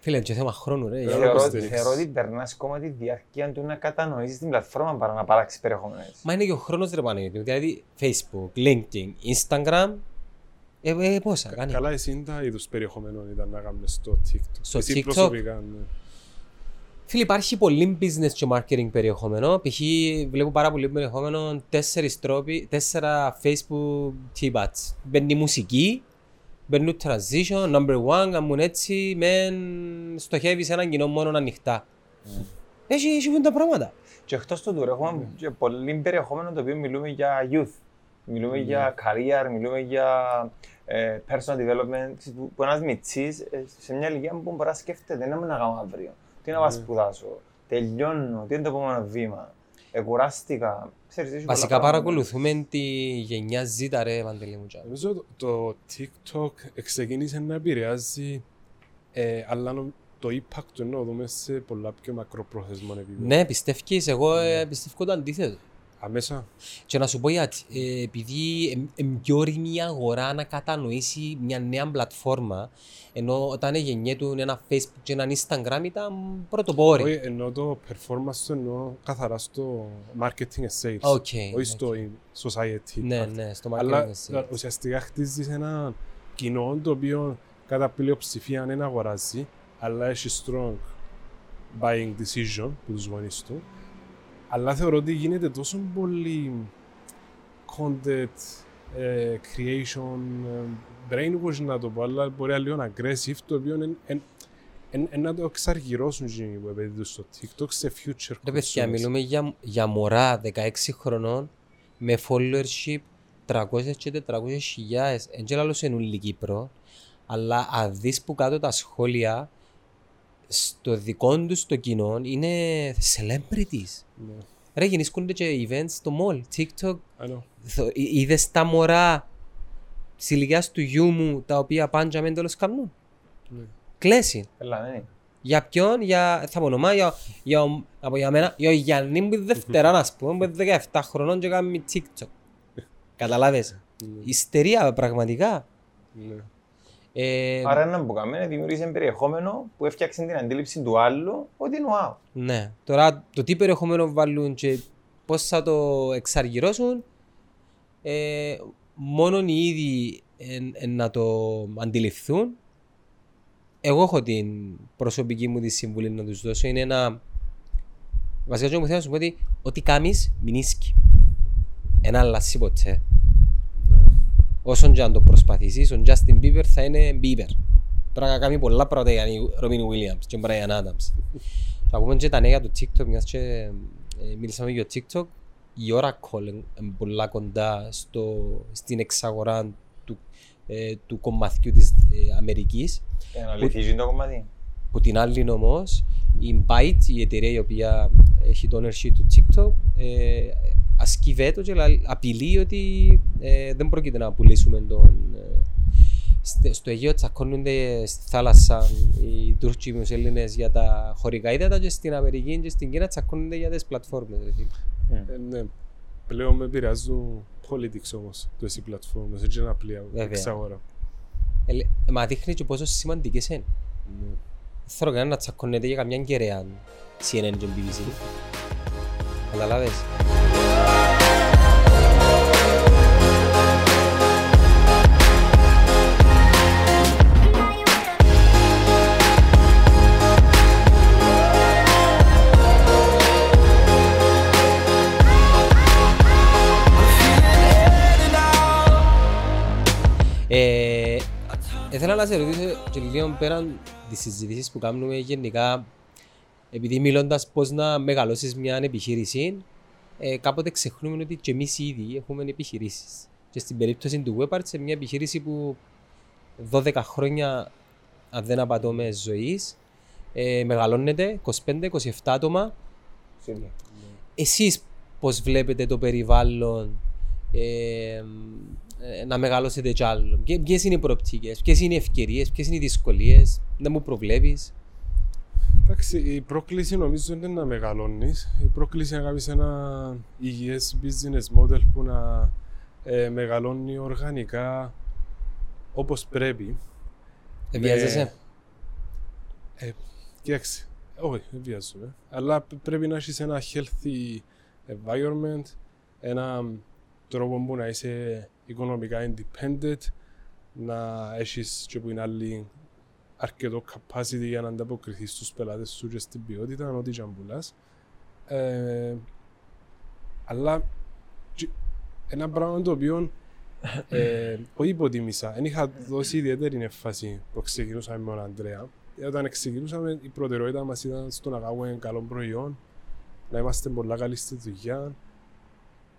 Φίλε, είναι και θέμα χρόνου ρε. Θέλω για- να Θεωρώ, υποστηρίξεις. θεωρώ ότι περνάς ακόμα τη διάρκεια του να κατανοήσεις την πλατφόρμα παρά να παράξεις περιεχόμενο. έτσι. Μα είναι και ο χρόνος ρε Παναγιώτη. Δηλαδή Facebook, LinkedIn, Instagram. Ε, ε, πόσα Κα- κάνει. Καλά, εσύ τα είδους περιεχομένων ήταν να κάνεις στο TikTok. Στο Εσύ TikTok. προσωπικά, ναι. Φίλε, υπάρχει πολύ business και marketing περιεχόμενο. Π.χ. βλέπω πάρα πολύ περιεχόμενο, τέσσερις τρόποι, τέσσερα Facebook T-Bats. Μπαίνει μουσική, μπαίνει transition, number one, κάνουν έτσι, μεν στοχεύεις σε έναν κοινό μόνο ανοιχτά. Έχει, έχει βγουν τα πράγματα. Και εκτός του τούτου έχουμε και πολύ περιεχόμενο το οποίο μιλούμε για youth. Μιλούμε για career, μιλούμε για ε, personal development, ξέρεις, που, που ένας μητσής ε, σε μια ηλικία που μπορεί να σκέφτεται τι να μην να κάνω αύριο, τι να πάω σπουδάσω, τελειώνω, τι είναι το επόμενο βήμα, εκουράστηκα. Ξέρεις, έχει πολλά Βασικά πράγματα. παρακολουθούμε τη γενιά Z ρε Παντελή μου. τζα. Νομίζω το, το TikTok ξεκίνησε να επηρεάζει, ε, αλλά νο- το impact του εννοώ δούμε σε πολλά πιο μακροπρόθεσμο επίπεδο. Ναι, πιστεύεις, εγώ ε, πιστεύω το αντίθετο. Αμέσα. Και να σου πω γιατί, ε, επειδή είναι πιο όριμη η αγορά να κατανοήσει μια νέα πλατφόρμα, ενώ όταν γεννιέται του ένα Facebook και ένα Instagram ήταν πρωτοπόροι. Όχι, εννοώ το performance του εννοώ καθαρά στο marketing and sales. Ok, Όχι στο society. Ναι, part. ναι, στο Αλλά marketing and sales. ουσιαστικά χτίζεις ένα κοινό το οποίο κατά πλειοψηφία δεν αγοράζει, αλλά έχει strong buying decision που τους γονείς του. Αλλά θεωρώ ότι γίνεται τόσο πολύ content ε, creation, ε, brainwash να το πω, αλλά μπορεί να λίγο aggressive, το οποίο εν- εν- εν- εν να το εξαργυρώσουν εκείνοι που επενδύουν στο TikTok σε future Ρε παιδιά, consumers. μιλούμε για, για μωρά 16 χρονών με followership 300 και 400 χιλιάδες. Εν και λαλώ σε νουλή Κύπρο, αλλά αν δεις που κάτω τα σχόλια, στο δικό τους το κοινό είναι celebrities. Ναι, Ρε γεννήσκονται και events στο mall, TikTok. I know. Θο- εί- Είδες τα μωρά της ηλικίας του γιού μου τα οποία πάντια μεν τέλος κάνουν; Ναι. Κλέσει. Έλα, ναι. Για ποιον, για, θα πω όνομα, για, για, ο- από για μένα, για ο Γιάννη που είναι Δευτέρα, ας πούμε, που είναι 17 χρονών και κάνει TikTok. Καταλάβες; Ιστερία, πραγματικά. Ναι. Ε, Άρα ένα που κάνουμε δημιούργησε περιεχόμενο που έφτιαξε την αντίληψη του άλλου ότι είναι wow. Ναι. Τώρα το τι περιεχόμενο βάλουν και πώς θα το εξαργυρώσουν, ε, μόνο οι ίδιοι εν- εν να το αντιληφθούν. Εγώ έχω την προσωπική μου τη συμβουλή να τους δώσω. Είναι ένα... Βασικά αυτό που θέλω να σου πω ότι ό,τι κάνεις μην ίσκει. Ένα αλλάσει ποτέ. Ναι. Όσον και αν το προσπαθήσεις, ο Justin Bieber θα είναι Bieber. Τώρα θα κάνει πολλά πράγματα για τον Robin Williams και τον Brian Adams. Θα πούμε και τα νέα για το TikTok, μιας και ε, μίλησαμε για το TikTok. Η Oracle είναι πολλά κοντά στο, στην εξαγορά του, ε, του κομματιού της ε, Αμερικής. Για να λυθεί το κομμάτι. Που την άλλη όμως, η Byte, η εταιρεία η οποία έχει το ownership του TikTok, ε, ασκεί βέτο και λα- απειλεί ότι ε, δεν πρόκειται να πουλήσουμε τον. Ε, στε- στο Αιγαίο τσακώνονται στη θάλασσα οι Τούρκοι και οι Μουσελίνες για τα χωρικά ύδατα και στην Αμερική και στην Κίνα τσακώνονται για τις πλατφόρμες. ρε φίλε. Ε, ναι. Πλέον με επηρεάζουν politics όμως, τόσες οι πλατφόρμες, έτσι ένα πλοία Βέβαια. εξαγορά. Ε, λέ- μα δείχνει και πόσο σημαντικές είναι. Ναι. Δεν θέλω κανένα να τσακώνεται για καμιά κεραία CNN και BBC. Καταλάβες; Ε, ήθελα να σε ρωτήσω και λίγο πέραν τις συζητήσεις που κάνουμε γενικά επειδή μιλώντας πώς να μεγαλώσεις μια επιχείρηση ε, κάποτε ξεχνούμε ότι και εμείς ήδη έχουμε επιχειρήσεις. Και στην περίπτωση του Webarts σε μια επιχείρηση που 12 χρόνια αν δεν απατώμε ζωής ε, μεγαλώνεται 25-27 άτομα. Εσείς πώς βλέπετε το περιβάλλον ε, ε, να μεγαλώσετε κι άλλο. Ποιε ποιες είναι οι προοπτικές, ποιες είναι οι ευκαιρίες, ποιες είναι οι δυσκολίες, να μου προβλέπεις; Εντάξει, η πρόκληση νομίζω είναι να μεγαλώνεις. Η πρόκληση είναι να κάνεις ένα υγιές business model που να ε, μεγαλώνει οργανικά όπως πρέπει. Ε, Ναι. βιάζεσαι. Ε, κοίταξε, όχι, δεν βιάζομαι. Αλλά π- πρέπει να έχεις ένα healthy environment, ένα τρόπο που να είσαι οικονομικά independent, να έχεις και που είναι άλλη αρκετό capacity για να ανταποκριθείς στους πελάτες σου και στην ποιότητα, ό,τι και αν πουλάς. Ε, αλλά και- ένα πράγμα το οποίο ε, όχι υποτίμησα. Δεν είχα δώσει ιδιαίτερη έμφαση που ξεκινούσαμε με τον Αντρέα. Ε, Όταν ξεκινούσαμε, η προτεραιότητα μας ήταν στο να κάνουμε καλό προϊόν, να είμαστε πολλά καλοί στη δουλειά,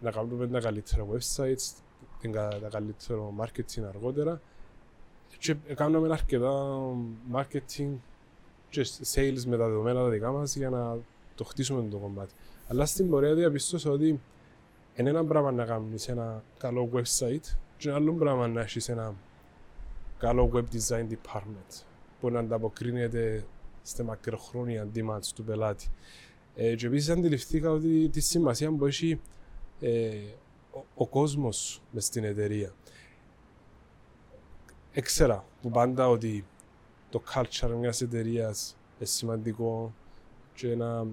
να κάνουμε τα καλύτερα websites, την κα- τα καλύτερο marketing αργότερα. Και κάναμε αρκετά marketing και sales με τα δεδομένα τα δικά μας για να το χτίσουμε το κομμάτι. Αλλά στην πορεία διαπιστώσα ότι είναι ένα πράγμα να κάνεις ένα καλό website και ένα άλλο πράγμα να έχεις ένα καλό web design department που να ανταποκρίνεται στα μακροχρόνια demands του πελάτη. Ε, και επίσης αντιληφθήκα ότι τη σημασία που έχει ε, ο, ο κόσμος μες στην εταιρεία. Έξερα που πάντα ότι το culture μιας εταιρείας είναι σημαντικό και να,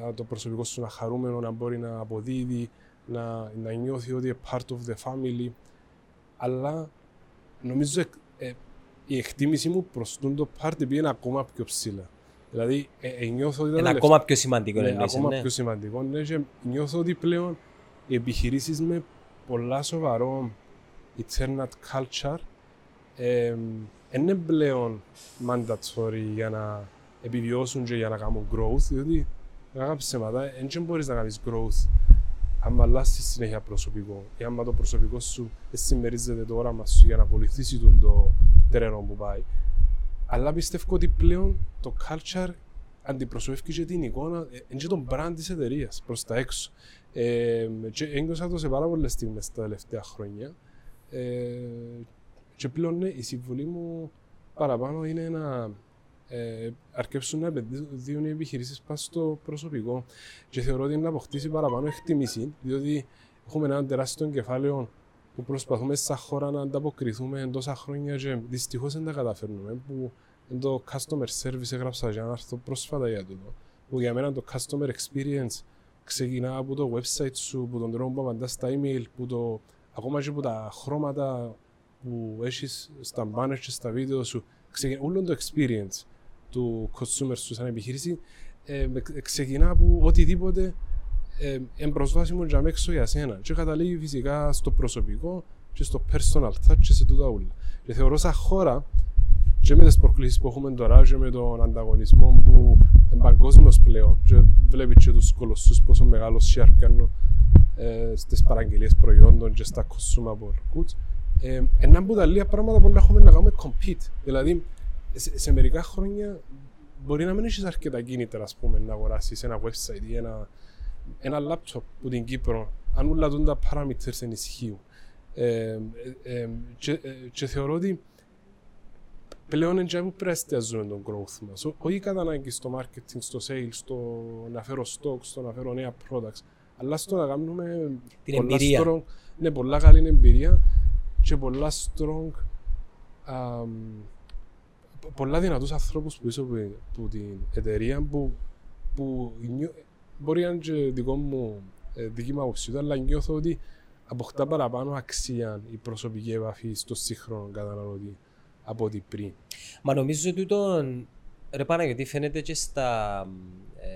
να το προσωπικό σου να χαρούμενο, να μπορεί να αποδίδει, να, να νιώθει ότι είναι part of the family. Αλλά νομίζω εκ- ε, η εκτίμηση μου προς τον το part πήγαινε ακόμα πιο ψηλά. Δηλαδή, ε, ε, νιώθω ότι τα Είναι τελευταία- ακόμα πιο σημαντικό ναι, εννοείς, ακόμα ναι. πιο σημαντικό. Ναι, και νιώθω ότι πλέον οι επιχειρήσεις με πολλά σοβαρό eternal culture ε, είναι πλέον mandatory για να επιβιώσουν και για να κάνουν growth, διότι να ψέματα, δεν μπορείς να κάνεις growth αν αλλάσεις συνέχεια προσωπικό ή αν το προσωπικό σου δεν συμμερίζεται το όραμα σου για να ακολουθήσει τον το τρένο που πάει. Αλλά πιστεύω ότι πλέον το culture αντιπροσωπεύει και την εικόνα, ε, είναι και τον brand της εταιρείας προς τα έξω. Ε, και ένιωσα το σε πάρα πολλές στιγμές τα τελευταία χρόνια. Ε, και πλέον ναι, η συμβουλή μου παραπάνω είναι να ε, αρκέψουν να επενδύουν οι επιχειρήσεις πάνω στο προσωπικό και θεωρώ ότι είναι να αποκτήσει παραπάνω εκτίμηση, διότι έχουμε ένα τεράστιο κεφάλαιο που προσπαθούμε σαν χώρα να ανταποκριθούμε τόσα χρόνια και δυστυχώς δεν τα καταφέρνουμε. Που είναι το customer service έγραψα για ένα άρθρο πρόσφατα για τούτο. Που για μένα το customer experience ξεκινά από το website σου, από τον τρόπο που απαντάς στα email, που το, ακόμα και από τα χρώματα που έχεις στα banners και στα βίντεο σου. Ξεκινά όλο το experience του consumer σου σαν επιχείρηση ε, ε, ξεκινά από οτιδήποτε ε, εμπροσβάσιμο για έξω για σένα. Και καταλήγει φυσικά στο προσωπικό και στο personal touch και σε τούτα όλα. Και θεωρώ σαν χώρα και με τις προκλήσεις που έχουμε τώρα και με τον ανταγωνισμό που είναι παγκόσμιος πλέον και βλέπεις και τους κολοσσούς πόσο μεγάλο share πιάνουν ε, στις παραγγελίες προϊόντων και στα consumable goods ε, ένα από τα λίγα πράγματα που έχουμε να κάνουμε compete. Δηλαδή, σε, σε μερικά χρόνια μπορεί να μην έχεις αρκετά κίνητρα ας πούμε, να αγοράσεις ένα website ή ένα, ένα laptop που την Κύπρο αν όλα τα parameters ενισχύουν. Ε, ε, ε, και, ε, και θεωρώ ότι πλέον είναι που πρέπει να εστιαζούμε τον growth μας. Ό- Όχι κατά ανάγκη στο marketing, στο sales, στο να φέρω stocks, στο να φέρω νέα products, αλλά στο να κάνουμε Την πολλά εμπειρία. strong, ναι, πολλά καλή εμπειρία και πολλά strong αμ, πο- πολλά δυνατούς ανθρώπους πίσω από, από την εταιρεία που, που νιώ- μπορεί να είναι και δικό μου, ε, δική μου άποψη, αλλά νιώθω ότι αποκτά παραπάνω αξία η προσωπική επαφή στο σύγχρονο καταναλωτή από ό,τι πριν. Μα νομίζω ότι τούτον, ρε Παναγιώτη, φαίνεται και στα... Ε,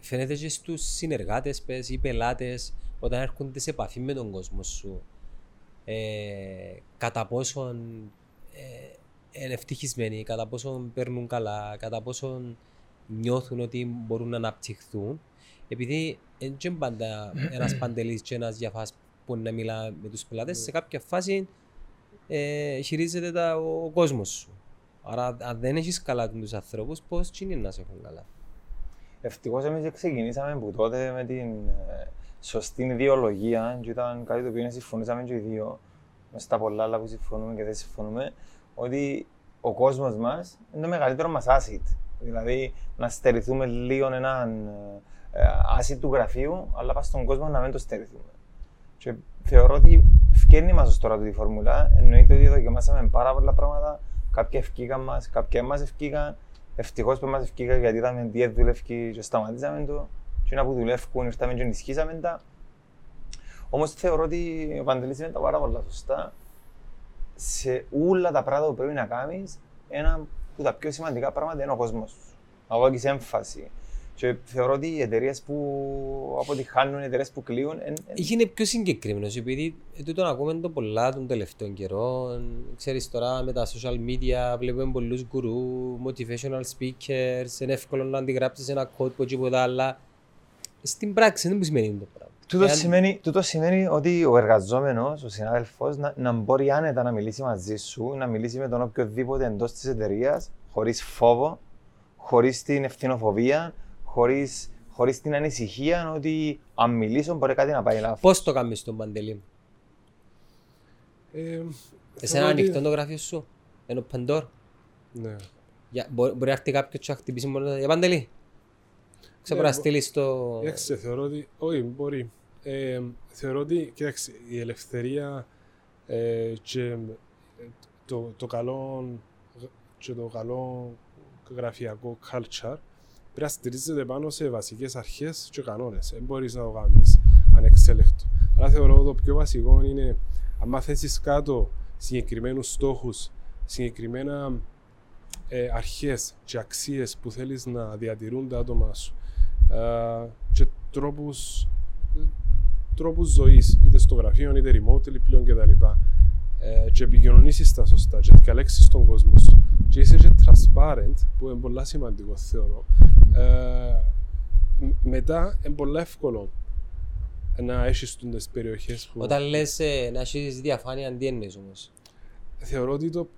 φαίνεται και στους συνεργάτες πες, ή πελάτες όταν έρχονται σε επαφή με τον κόσμο σου. Ε, κατά πόσον ε, είναι ευτυχισμένοι, κατά πόσον παίρνουν καλά, κατά πόσον νιώθουν ότι μπορούν να αναπτυχθούν. Επειδή δεν είναι πάντα ένας παντελής και ένας διαφάς που να μιλά με τους πελάτες, σε κάποια φάση ε, χειρίζεται τα, ο, ο κόσμος σου. Άρα, αν δεν έχεις καλά τους ανθρώπους, πώς είναι να σε έχουν καλά. Ευτυχώς εμείς ξεκινήσαμε από τότε με την ε, σωστή ιδεολογία και ήταν κάτι το οποίο συμφωνήσαμε και οι δύο, μες στα πολλά άλλα που συμφωνούμε και δεν συμφωνούμε, ότι ο κόσμος μας είναι το μεγαλύτερο μας asset. Δηλαδή να στερηθούμε λίγο έναν ε, asset του γραφείου, αλλά πας στον κόσμο να μην το στερηθούμε. Και θεωρώ ότι φκένει μας ως τώρα τη φορμούλα. Εννοείται ότι δοκιμάσαμε πάρα πολλά πράγματα. Κάποια ευκήγαν μας, κάποια μας ευκήγαν. Ευτυχώς που μας ευκήγαν γιατί είδαμε τι δουλεύει και σταματήσαμε το. Και ένα που δουλεύουν ήρθαμε και ενισχύσαμε τα. Όμως θεωρώ ότι ο Παντελής είναι τα πάρα πολλά σωστά. Σε όλα τα πράγματα που πρέπει να κάνεις, ένα από τα πιο σημαντικά πράγματα είναι ο κόσμος σου. Να βάλεις έμφαση. Και θεωρώ ότι οι εταιρείες που αποτυχάνουν, οι εταιρείες που κλείουν, εν- εν- Είναι πιο συγκεκριμένος, επειδή ε, τούτον ακούμε το πολλά των τελευταίων καιρών. Ξέρεις τώρα με τα social media βλέπουμε πολλούς γκουρού, motivational speakers, είναι εύκολο να αντιγράψεις ένα quote που τίποτα αλλά στην πράξη δεν μου σημαίνει το πράγμα. Τούτο Εάν- σημαίνει, τούτο σημαίνει ότι ο εργαζόμενος, ο συνάδελφος, να, να μπορεί άνετα να μιλήσει μαζί σου, να μιλήσει με τον οποιοδήποτε εντός της εταιρείας, χωρίς φόβο, χωρίς την ευθυνοφοβία, χωρίς χωρίς την ανησυχία ότι αν μιλήσω μπορεί κάτι να πάει λάθος. Πώς το κάνεις τον Παντελή, Ε, Εσένα θεωρώ ότι- ανοιχτό το γραφείο σου, ενώ πεντόρ. Ναι. Για, μπορεί, μπορεί να έρθει κάποιος και να χτυπήσει μόνο για Παντελή. Ξέρω Ναι, να μπο- στείλεις το... Κοίταξε, θεωρώ ότι. Όχι, μπορεί. Ε, θεωρώ ότι κοίταξε, η ελευθερία ε, και ε, το, το καλό και το καλό γραφειακό culture πρέπει να στηρίζεται πάνω σε βασικές αρχές και κανόνες. Δεν μπορείς να το κάνεις ανεξέλεκτο. Άρα θεωρώ το πιο βασικό είναι αν θέσεις κάτω συγκεκριμένους στόχους, συγκεκριμένα ε, αρχές και αξίες που θέλεις να διατηρούν τα άτομα σου ε, και τρόπους, τρόπους ζωής, είτε στο γραφείο είτε remotely πλέον κτλ. Ε, και επικοινωνήσεις τα σωστά και διαλέξεις τον κόσμο σου και είσαι και transparent που είναι πολύ σημαντικό θεωρώ ε, μ- μετά είναι πολύ εύκολο να έχεις τις περιοχές που Όταν λες ε, να έχεις διαφάνεια, τι εννοείς όμως; θεωρώ ότι το,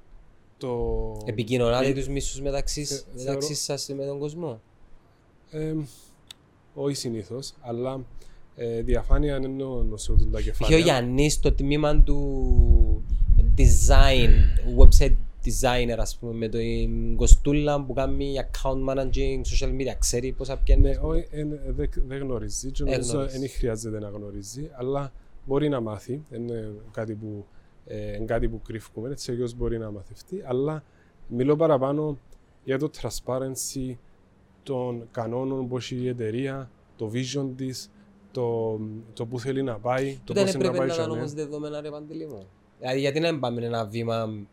το Επικοινωνάτε ε, τους μίσους μεταξύ, θε- μεταξύ θεωρώ- σας με τον κόσμο; Ε, όχι συνήθως, αλλά ε, διαφάνεια είναι εννοώ σε όλα τα Είχε ο κεφάλαια. Γιάννης στο τμήμα του design, website designer, ας πούμε, με την Κοστούλα που κάνει account managing, social media, ξέρει πόσα πιάνει. Ναι, όχι, εν- δεν δεν γνωρίζει και Ε, νομίζω γνωρίζει. δεν χρειάζεται να γνωρίζει, αλλά μπορεί να μάθει. Είναι κάτι που, ε, είναι κάτι που κρύφουμε, έτσι αλλιώς μπορεί να μαθευτεί, αλλά μιλώ παραπάνω για το transparency των κανόνων που έχει η εταιρεία, το vision της, το, το που θέλει να πάει, το Τότε πώς δεν είναι να πρέπει πάει να για ήταν μένα. όμως δεδομένα ρε Παντελή μου. Δηλαδή γιατί να μην πάμε ένα βήμα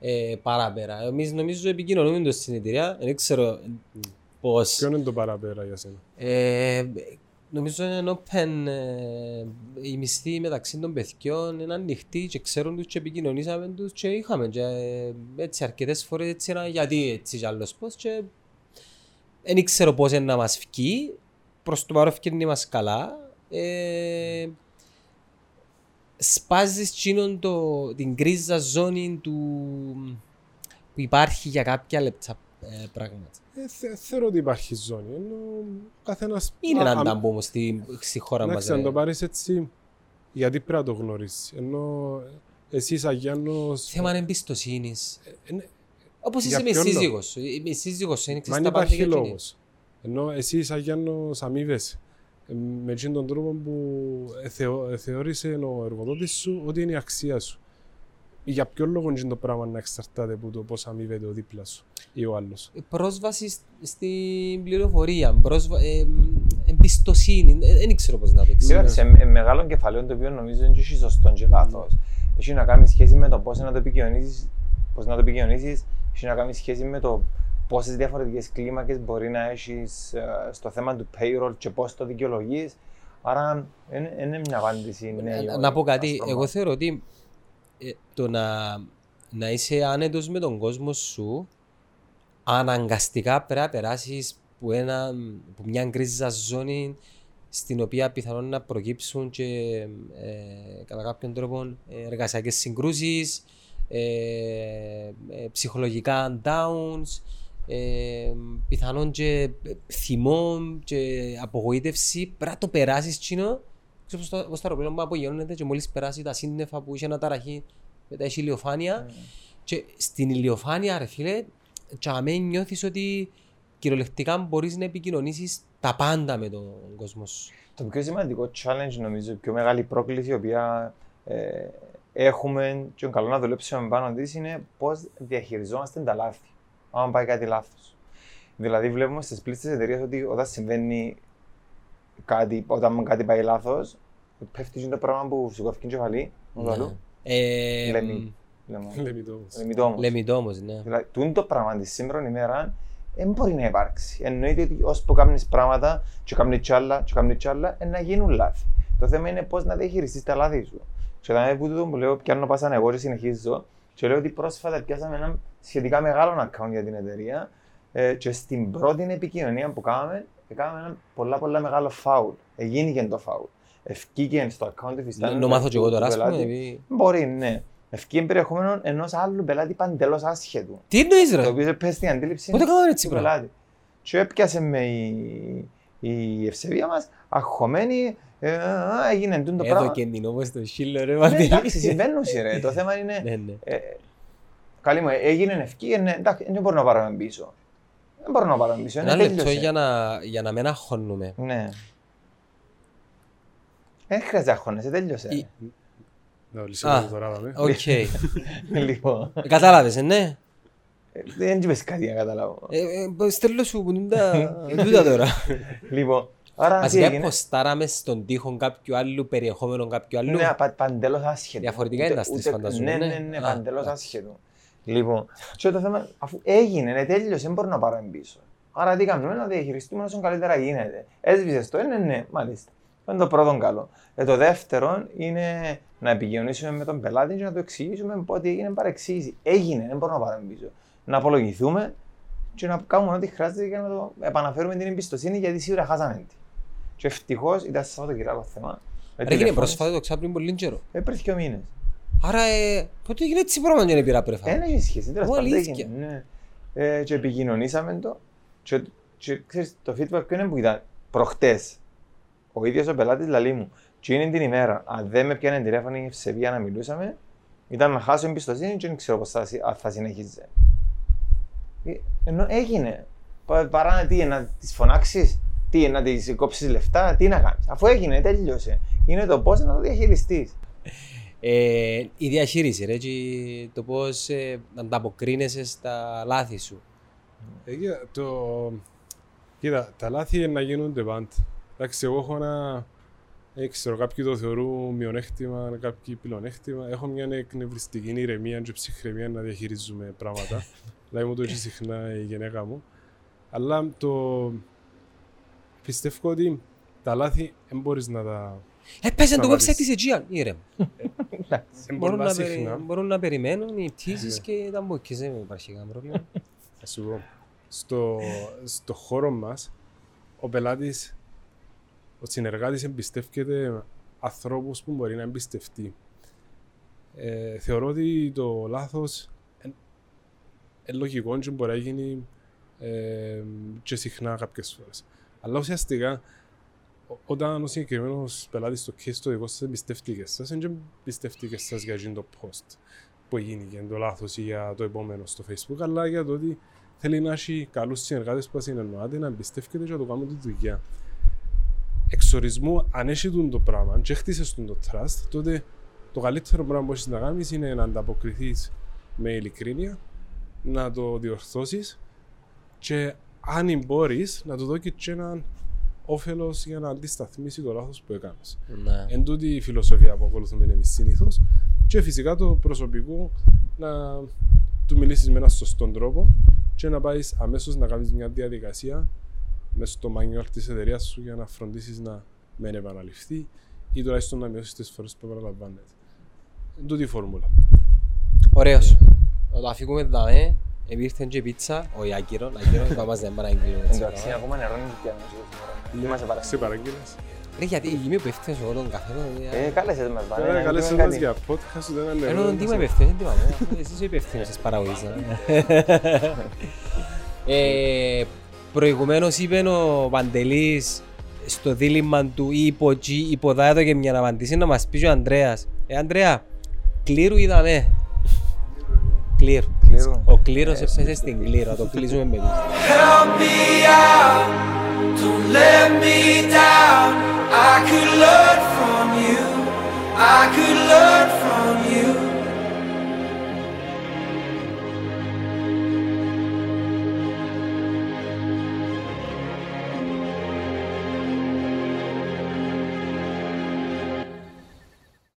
ε, παραπέρα; Εμείς νομίζω επικοινωνούμε το στην εταιρεία, δεν ξέρω πώς. Ποιο είναι το παραπέρα για σένα; Ε, νομίζω είναι open, ε, η μισθή μεταξύ των παιδιών είναι ανοιχτή και ξέρουν τους και επικοινωνήσαμε τους και είχαμε και ε, έτσι αρκετές φορές έτσι ένα γιατί έτσι κι άλλος πώς και δεν ξέρω πώς είναι να μας βγει, προς το παρόν φκένει μας καλά. Ε, σπάζεις τσίνον το, την κρίζα ζώνη του, που υπάρχει για κάποια λεπτά ε, πράγματα. Ε, θε- θεωρώ ότι υπάρχει ζώνη. Ενώ ο καθένας... Είναι Α, έναν α, ταμπού όμως στη, στη χώρα μας. Εντάξει, αν ρε. το πάρεις έτσι, γιατί πρέπει να το γνωρίσεις. Ενώ εσύ σαν Γιάννος... Θέμα εμπιστοσύνης. ε, ναι, Όπως Για είσαι με ποιον λόγο; σύζυγος σου. Η η σύζυγος σου είναι Μα ξέρεις δεν τα πάντα υπάρχει για εκείνη. λόγος. Ενώ εσύ σαν Γιάννος αμείβεσαι ε, με εκείνον τον τρόπο που ε, θεω, ε, θεώρησε ο εργοδότης σου ότι είναι η αξία σου. Για ποιο λόγο είναι το πράγμα να εξαρτάται από το πώς αμείβεται ο δίπλα σου ή ο άλλος; Η Πρόσβαση σ- στην πληροφορία, πρόσβα... ε, εμπιστοσύνη. Ε, Δεν ξέρω πώς να το Κοίταξε, εξηγήσω. ε, μεγάλο κεφαλαίο το οποίο νομίζω είναι και σωστό και λάθος. Έχει να κάνει σχέση με το πώς να το επικοινωνήσεις, πώς να το επικοινωνήσεις, έχει να κάνει σχέση με το πόσες διαφορετικές κλίμακες μπορεί να έχεις στο θέμα του payroll και πώς το δικαιολογείς. Άρα δεν είναι μια απάντηση. ναι, ή Να- όχι, Να πω κάτι, άσπρο εγώ μαύρο. θεωρώ ότι ε, το να, να είσαι άνετος με τον κόσμο σου αναγκαστικά πρέπει να περάσεις που, ένα, που μια γκρίζα ζώνη στην οποία πιθανόν να προκύψουν και ε, κατά κάποιον τρόπο ε, εργασιακές συγκρούσεις, ε, ε, ψυχολογικά downs, ε, πιθανόν και θυμό και απογοήτευση. Πρέπει να το περάσεις τσίνο Ξέρω πως τα- πως τα αεροπλάνα που απογειώνεται και μόλις περάσει τα σύννεφα που είχε αναταραχή μετά έχει ηλιοφάνεια και στην ηλιοφάνεια ρε φίλε και αμέ νιώθεις ότι κυριολεκτικά μπορείς να επικοινωνήσεις τα πάντα με τον κόσμο σου. Το πιο σημαντικό challenge, νομίζω, η πιο μεγάλη πρόκληση η οποία ε, έχουμε και είναι καλό να δουλέψουμε πάνω της είναι πώς διαχειριζόμαστε τα λάθη. Αν πάει κάτι λάθος. Δηλαδή, βλέπουμε στις πλήστες εταιρείε ότι όταν συμβαίνει κάτι, όταν κάτι πάει λάθος, πέφτει και το πράγμα που σηκώθηκε την κεφαλή. μου το αλλού. Ε, Λέμε. Λέμε. Λέμε το όμως. Λέμε το όμως. Λέμε το όμως, ναι. Δηλαδή, τούτο το πράγμα της σήμερα ημέρα δεν μπορεί να υπάρξει. Εννοείται ότι ώσπου κάνεις πράγματα, και κάνει κι άλλα, και κάνει κι άλλα, ε, να γίνουν λάθη. Το θέμα είναι πώς να διαχειριστείς τα λάθη σου. Και όταν που τούτο που λέω, πιάνω πάσα εγώ και συνεχίζω, και λέω ότι πρόσφατα πιάσαμε ένα σχετικά μεγάλο account για την εταιρεία ε, και στην πρώτη επικοινωνία που κάναμε, κάναμε ένα πολλά πολλά μεγάλο φάουλ. Εγίνηκε το φάουλ. Ευκήκε στο account του φυστάμενου Να μάθω κι εγώ του τώρα, ας πούμε. πελάτη. επειδή- Μπορεί, ναι. Ευκήκε περιεχόμενο ενός άλλου πελάτη παντελώ άσχετου. Τι εννοείς Το ρε. οποίο πες στην αντίληψη Πότε κάναμε έτσι του πράγμα. πελάτη. Και έπιασε με η, η ευσεβία μας, αγχωμένη, ε, α, έγινε τούτο το Εδώ πράγμα. και την όπως το σύλλο ρε Ναι, Μαρτίνη. εντάξει, συμβαίνουν ρε. Το θέμα είναι, Ναι, ναι. ε, καλή μου, έγινε ευκή, ε, ναι, εντάξει, δεν μπορώ να πάρω πίσω. Δεν μπορώ να πάρω πίσω, Ένα είναι λεπτό τέλειωσε. για να, για να μην αγχώνουμε. Ναι. Δεν χρειάζεται να αγχώνεσαι, τέλειωσε. Η- Να Α. λύσουμε τώρα, δάμε. Οκ. λοιπόν, Ε, Κατάλαβες, ε, ναι. ε, δεν είπες κάτι να καταλάβω. Ε, ε, Στέλνω σου που είναι τα τούτα τώρα. Λοιπόν, άρα τι Βασικά έγινε; ποστάραμε στον τοίχο κάποιου άλλου, περιεχόμενο κάποιου άλλου. Ναι, πα, παντελώς άσχετο. Διαφορετικά Ούτε- είναι αυτές, ούτε- φανταζόμαι, Ναι, ναι. ναι, ναι, Α, παντελώς εντάξει. άσχετο. Λοιπόν, και το θέμα, αφού έγινε, ναι, τέλειωσε, δεν μπορώ να πάρω πίσω. Άρα τι κάνουμε, να διαχειριστούμε όσο καλύτερα γίνεται. Έσβησες το, ναι, ναι, μάλιστα. Αυτό είναι το πρώτο καλό. Ε, το δεύτερο είναι να επικοινωνήσουμε με τον πελάτη και να του εξηγήσουμε ότι έγινε παρεξήγηση. Έγινε, δεν μπορώ να πάρω πίσω. Να απολογηθούμε και να κάνουμε ό,τι χρειάζεται για να το επαναφέρουμε την εμπιστοσύνη γιατί σίγουρα χάσαμε την. Και ευτυχώς ήταν Σαββατοκυριακό θέμα. Ε, Ρε έγινε τηλεφώνησε. πρόσφατα το ξάπ πριν πολύ καιρό. Ε, πριν δύο μήνες. Άρα, ε, πότε έγινε έτσι πράγμα και δεν πήρα πρέφα. Δεν έχει σχέση, τέλος Ω, πάντων αλήθεια. έγινε. Ναι. Ε, και επικοινωνήσαμε το και, και ξέρεις, το feedback ποιο είναι που ήταν προχτές. Ο ίδιος ο πελάτης λαλεί μου και είναι την ημέρα, αν δεν με πιάνε τηλέφωνο η ευσεβία να μιλούσαμε, Ήταν να χάσω εμπιστοσύνη και δεν ξέρω πώς θα, συ- αν θα συνεχίζει. Ε, Ενώ έγινε. Πα- Παρά τι, να τις φωνάξεις, τι, να τις κόψεις λεφτά, τι να κάνεις. Αφού έγινε, τέλειωσε. Είναι το πώς να το διαχειριστείς. Ε, η διαχείριση, ρε, και το πώς ε, ανταποκρίνεσαι στα λάθη σου. Ε, κοίτα, το... κοίτα, τα λάθη είναι να γίνονται πάντα. Εντάξει, εγώ έχω ένα. Δεν ξέρω, κάποιοι το θεωρούν μειονέκτημα, κάποιοι πλεονέκτημα. Έχω μια εκνευριστική ηρεμία και ψυχραιμία να διαχειρίζουμε πράγματα. Δηλαδή μου το έχει συχνά η γυναίκα μου. Αλλά το. Πιστεύω ότι τα λάθη δεν μπορείς να τα. Ε, πες εν το Σταματήσεις. website της Aegean, ήρεμ. Δεν Μπορούν πολλά να, περι- συχνά. μπορούν να περιμένουν οι πτήσεις Ναι. και τα μπόκες, δεν υπάρχει κανένα πρόβλημα. Θα σου πω. Στο, στο χώρο μας, ο πελάτης, ο συνεργάτης εμπιστεύεται ανθρώπους που μπορεί να εμπιστευτεί. Ε, θεωρώ ότι το λάθος είναι λογικό και μπορεί να γίνει ε, και συχνά κάποιες φορές. Αλλά ουσιαστικά, ο- όταν ο συγκεκριμένος πελάτης το case το δικό σας εμπιστεύτηκε σα, δεν εμπιστεύτηκε σα για εκείνο το post που έγινε για το λάθος ή για το επόμενο στο Facebook, αλλά για το ότι θέλει να έχει καλούς συνεργάτες που συνεννοάται, να εμπιστεύεται και να το κάνουν τη δουλειά. Εξορισμού, αν έχει τούτο το πράγμα, αν και χτίσες το trust, τότε το καλύτερο πράγμα που έχεις να κάνεις είναι να ανταποκριθείς με ειλικρίνεια, να το διορθώσεις και αν μπορείς να του δώσεις και έναν όφελος για να αντισταθμίσει το λάθος που έκανες. Ναι. Εν τούτη η φιλοσοφία που ακολουθούμε εμείς συνήθως. Και φυσικά το προσωπικό να του μιλήσεις με έναν σωστό τρόπο και να πάεις αμέσως να κάνεις μια διαδικασία μέσα στο manual της εταιρείας σου για να φροντίσεις να μην επαναληφθεί ή τουλάχιστον να μειώσεις τις φορές που επαναλαμβάνεται. Εν τούτη η φόρμουλα. Ωραίος. Να το αφήκουμε εδώ, ε. Επήρθεν και πίτσα, όχι Άκυρο, Άκυρο, θα μας δεν παραγγείλουμε έτσι. Εντάξει, ακόμα νερό είναι και πιάνω σήμερα. Είμαστε Σε παρασύ. παραγγείλες. Ρε, γιατί η γυμνή που έφτιαξε εγώ τον καφέ, ε, Ε, κάλεσες μας, πάνε. να Καλέ πούμε μας κάτι. για podcast, δεν είναι Ενώ νερό. τι είμαι υπεύθυνος, δεν τι είμαι, εσείς είσαι υπεύθυνος της παραγωγής. ε. Ε, Προηγουμένως είπε ο Παντελής στο δίλημμα του ή υπό G, υπό δά εδώ και μια απαντήση να μας πει και ο Ανδρέας. Ε, Ανδρέα, κλήρου είδαμε. Κλήρου. Κλήρου. Ο κλήρος έπεσε στην κλήρου, να το κλείσουμε με εμείς. Help me out, don't let me down. I could learn from you, I could learn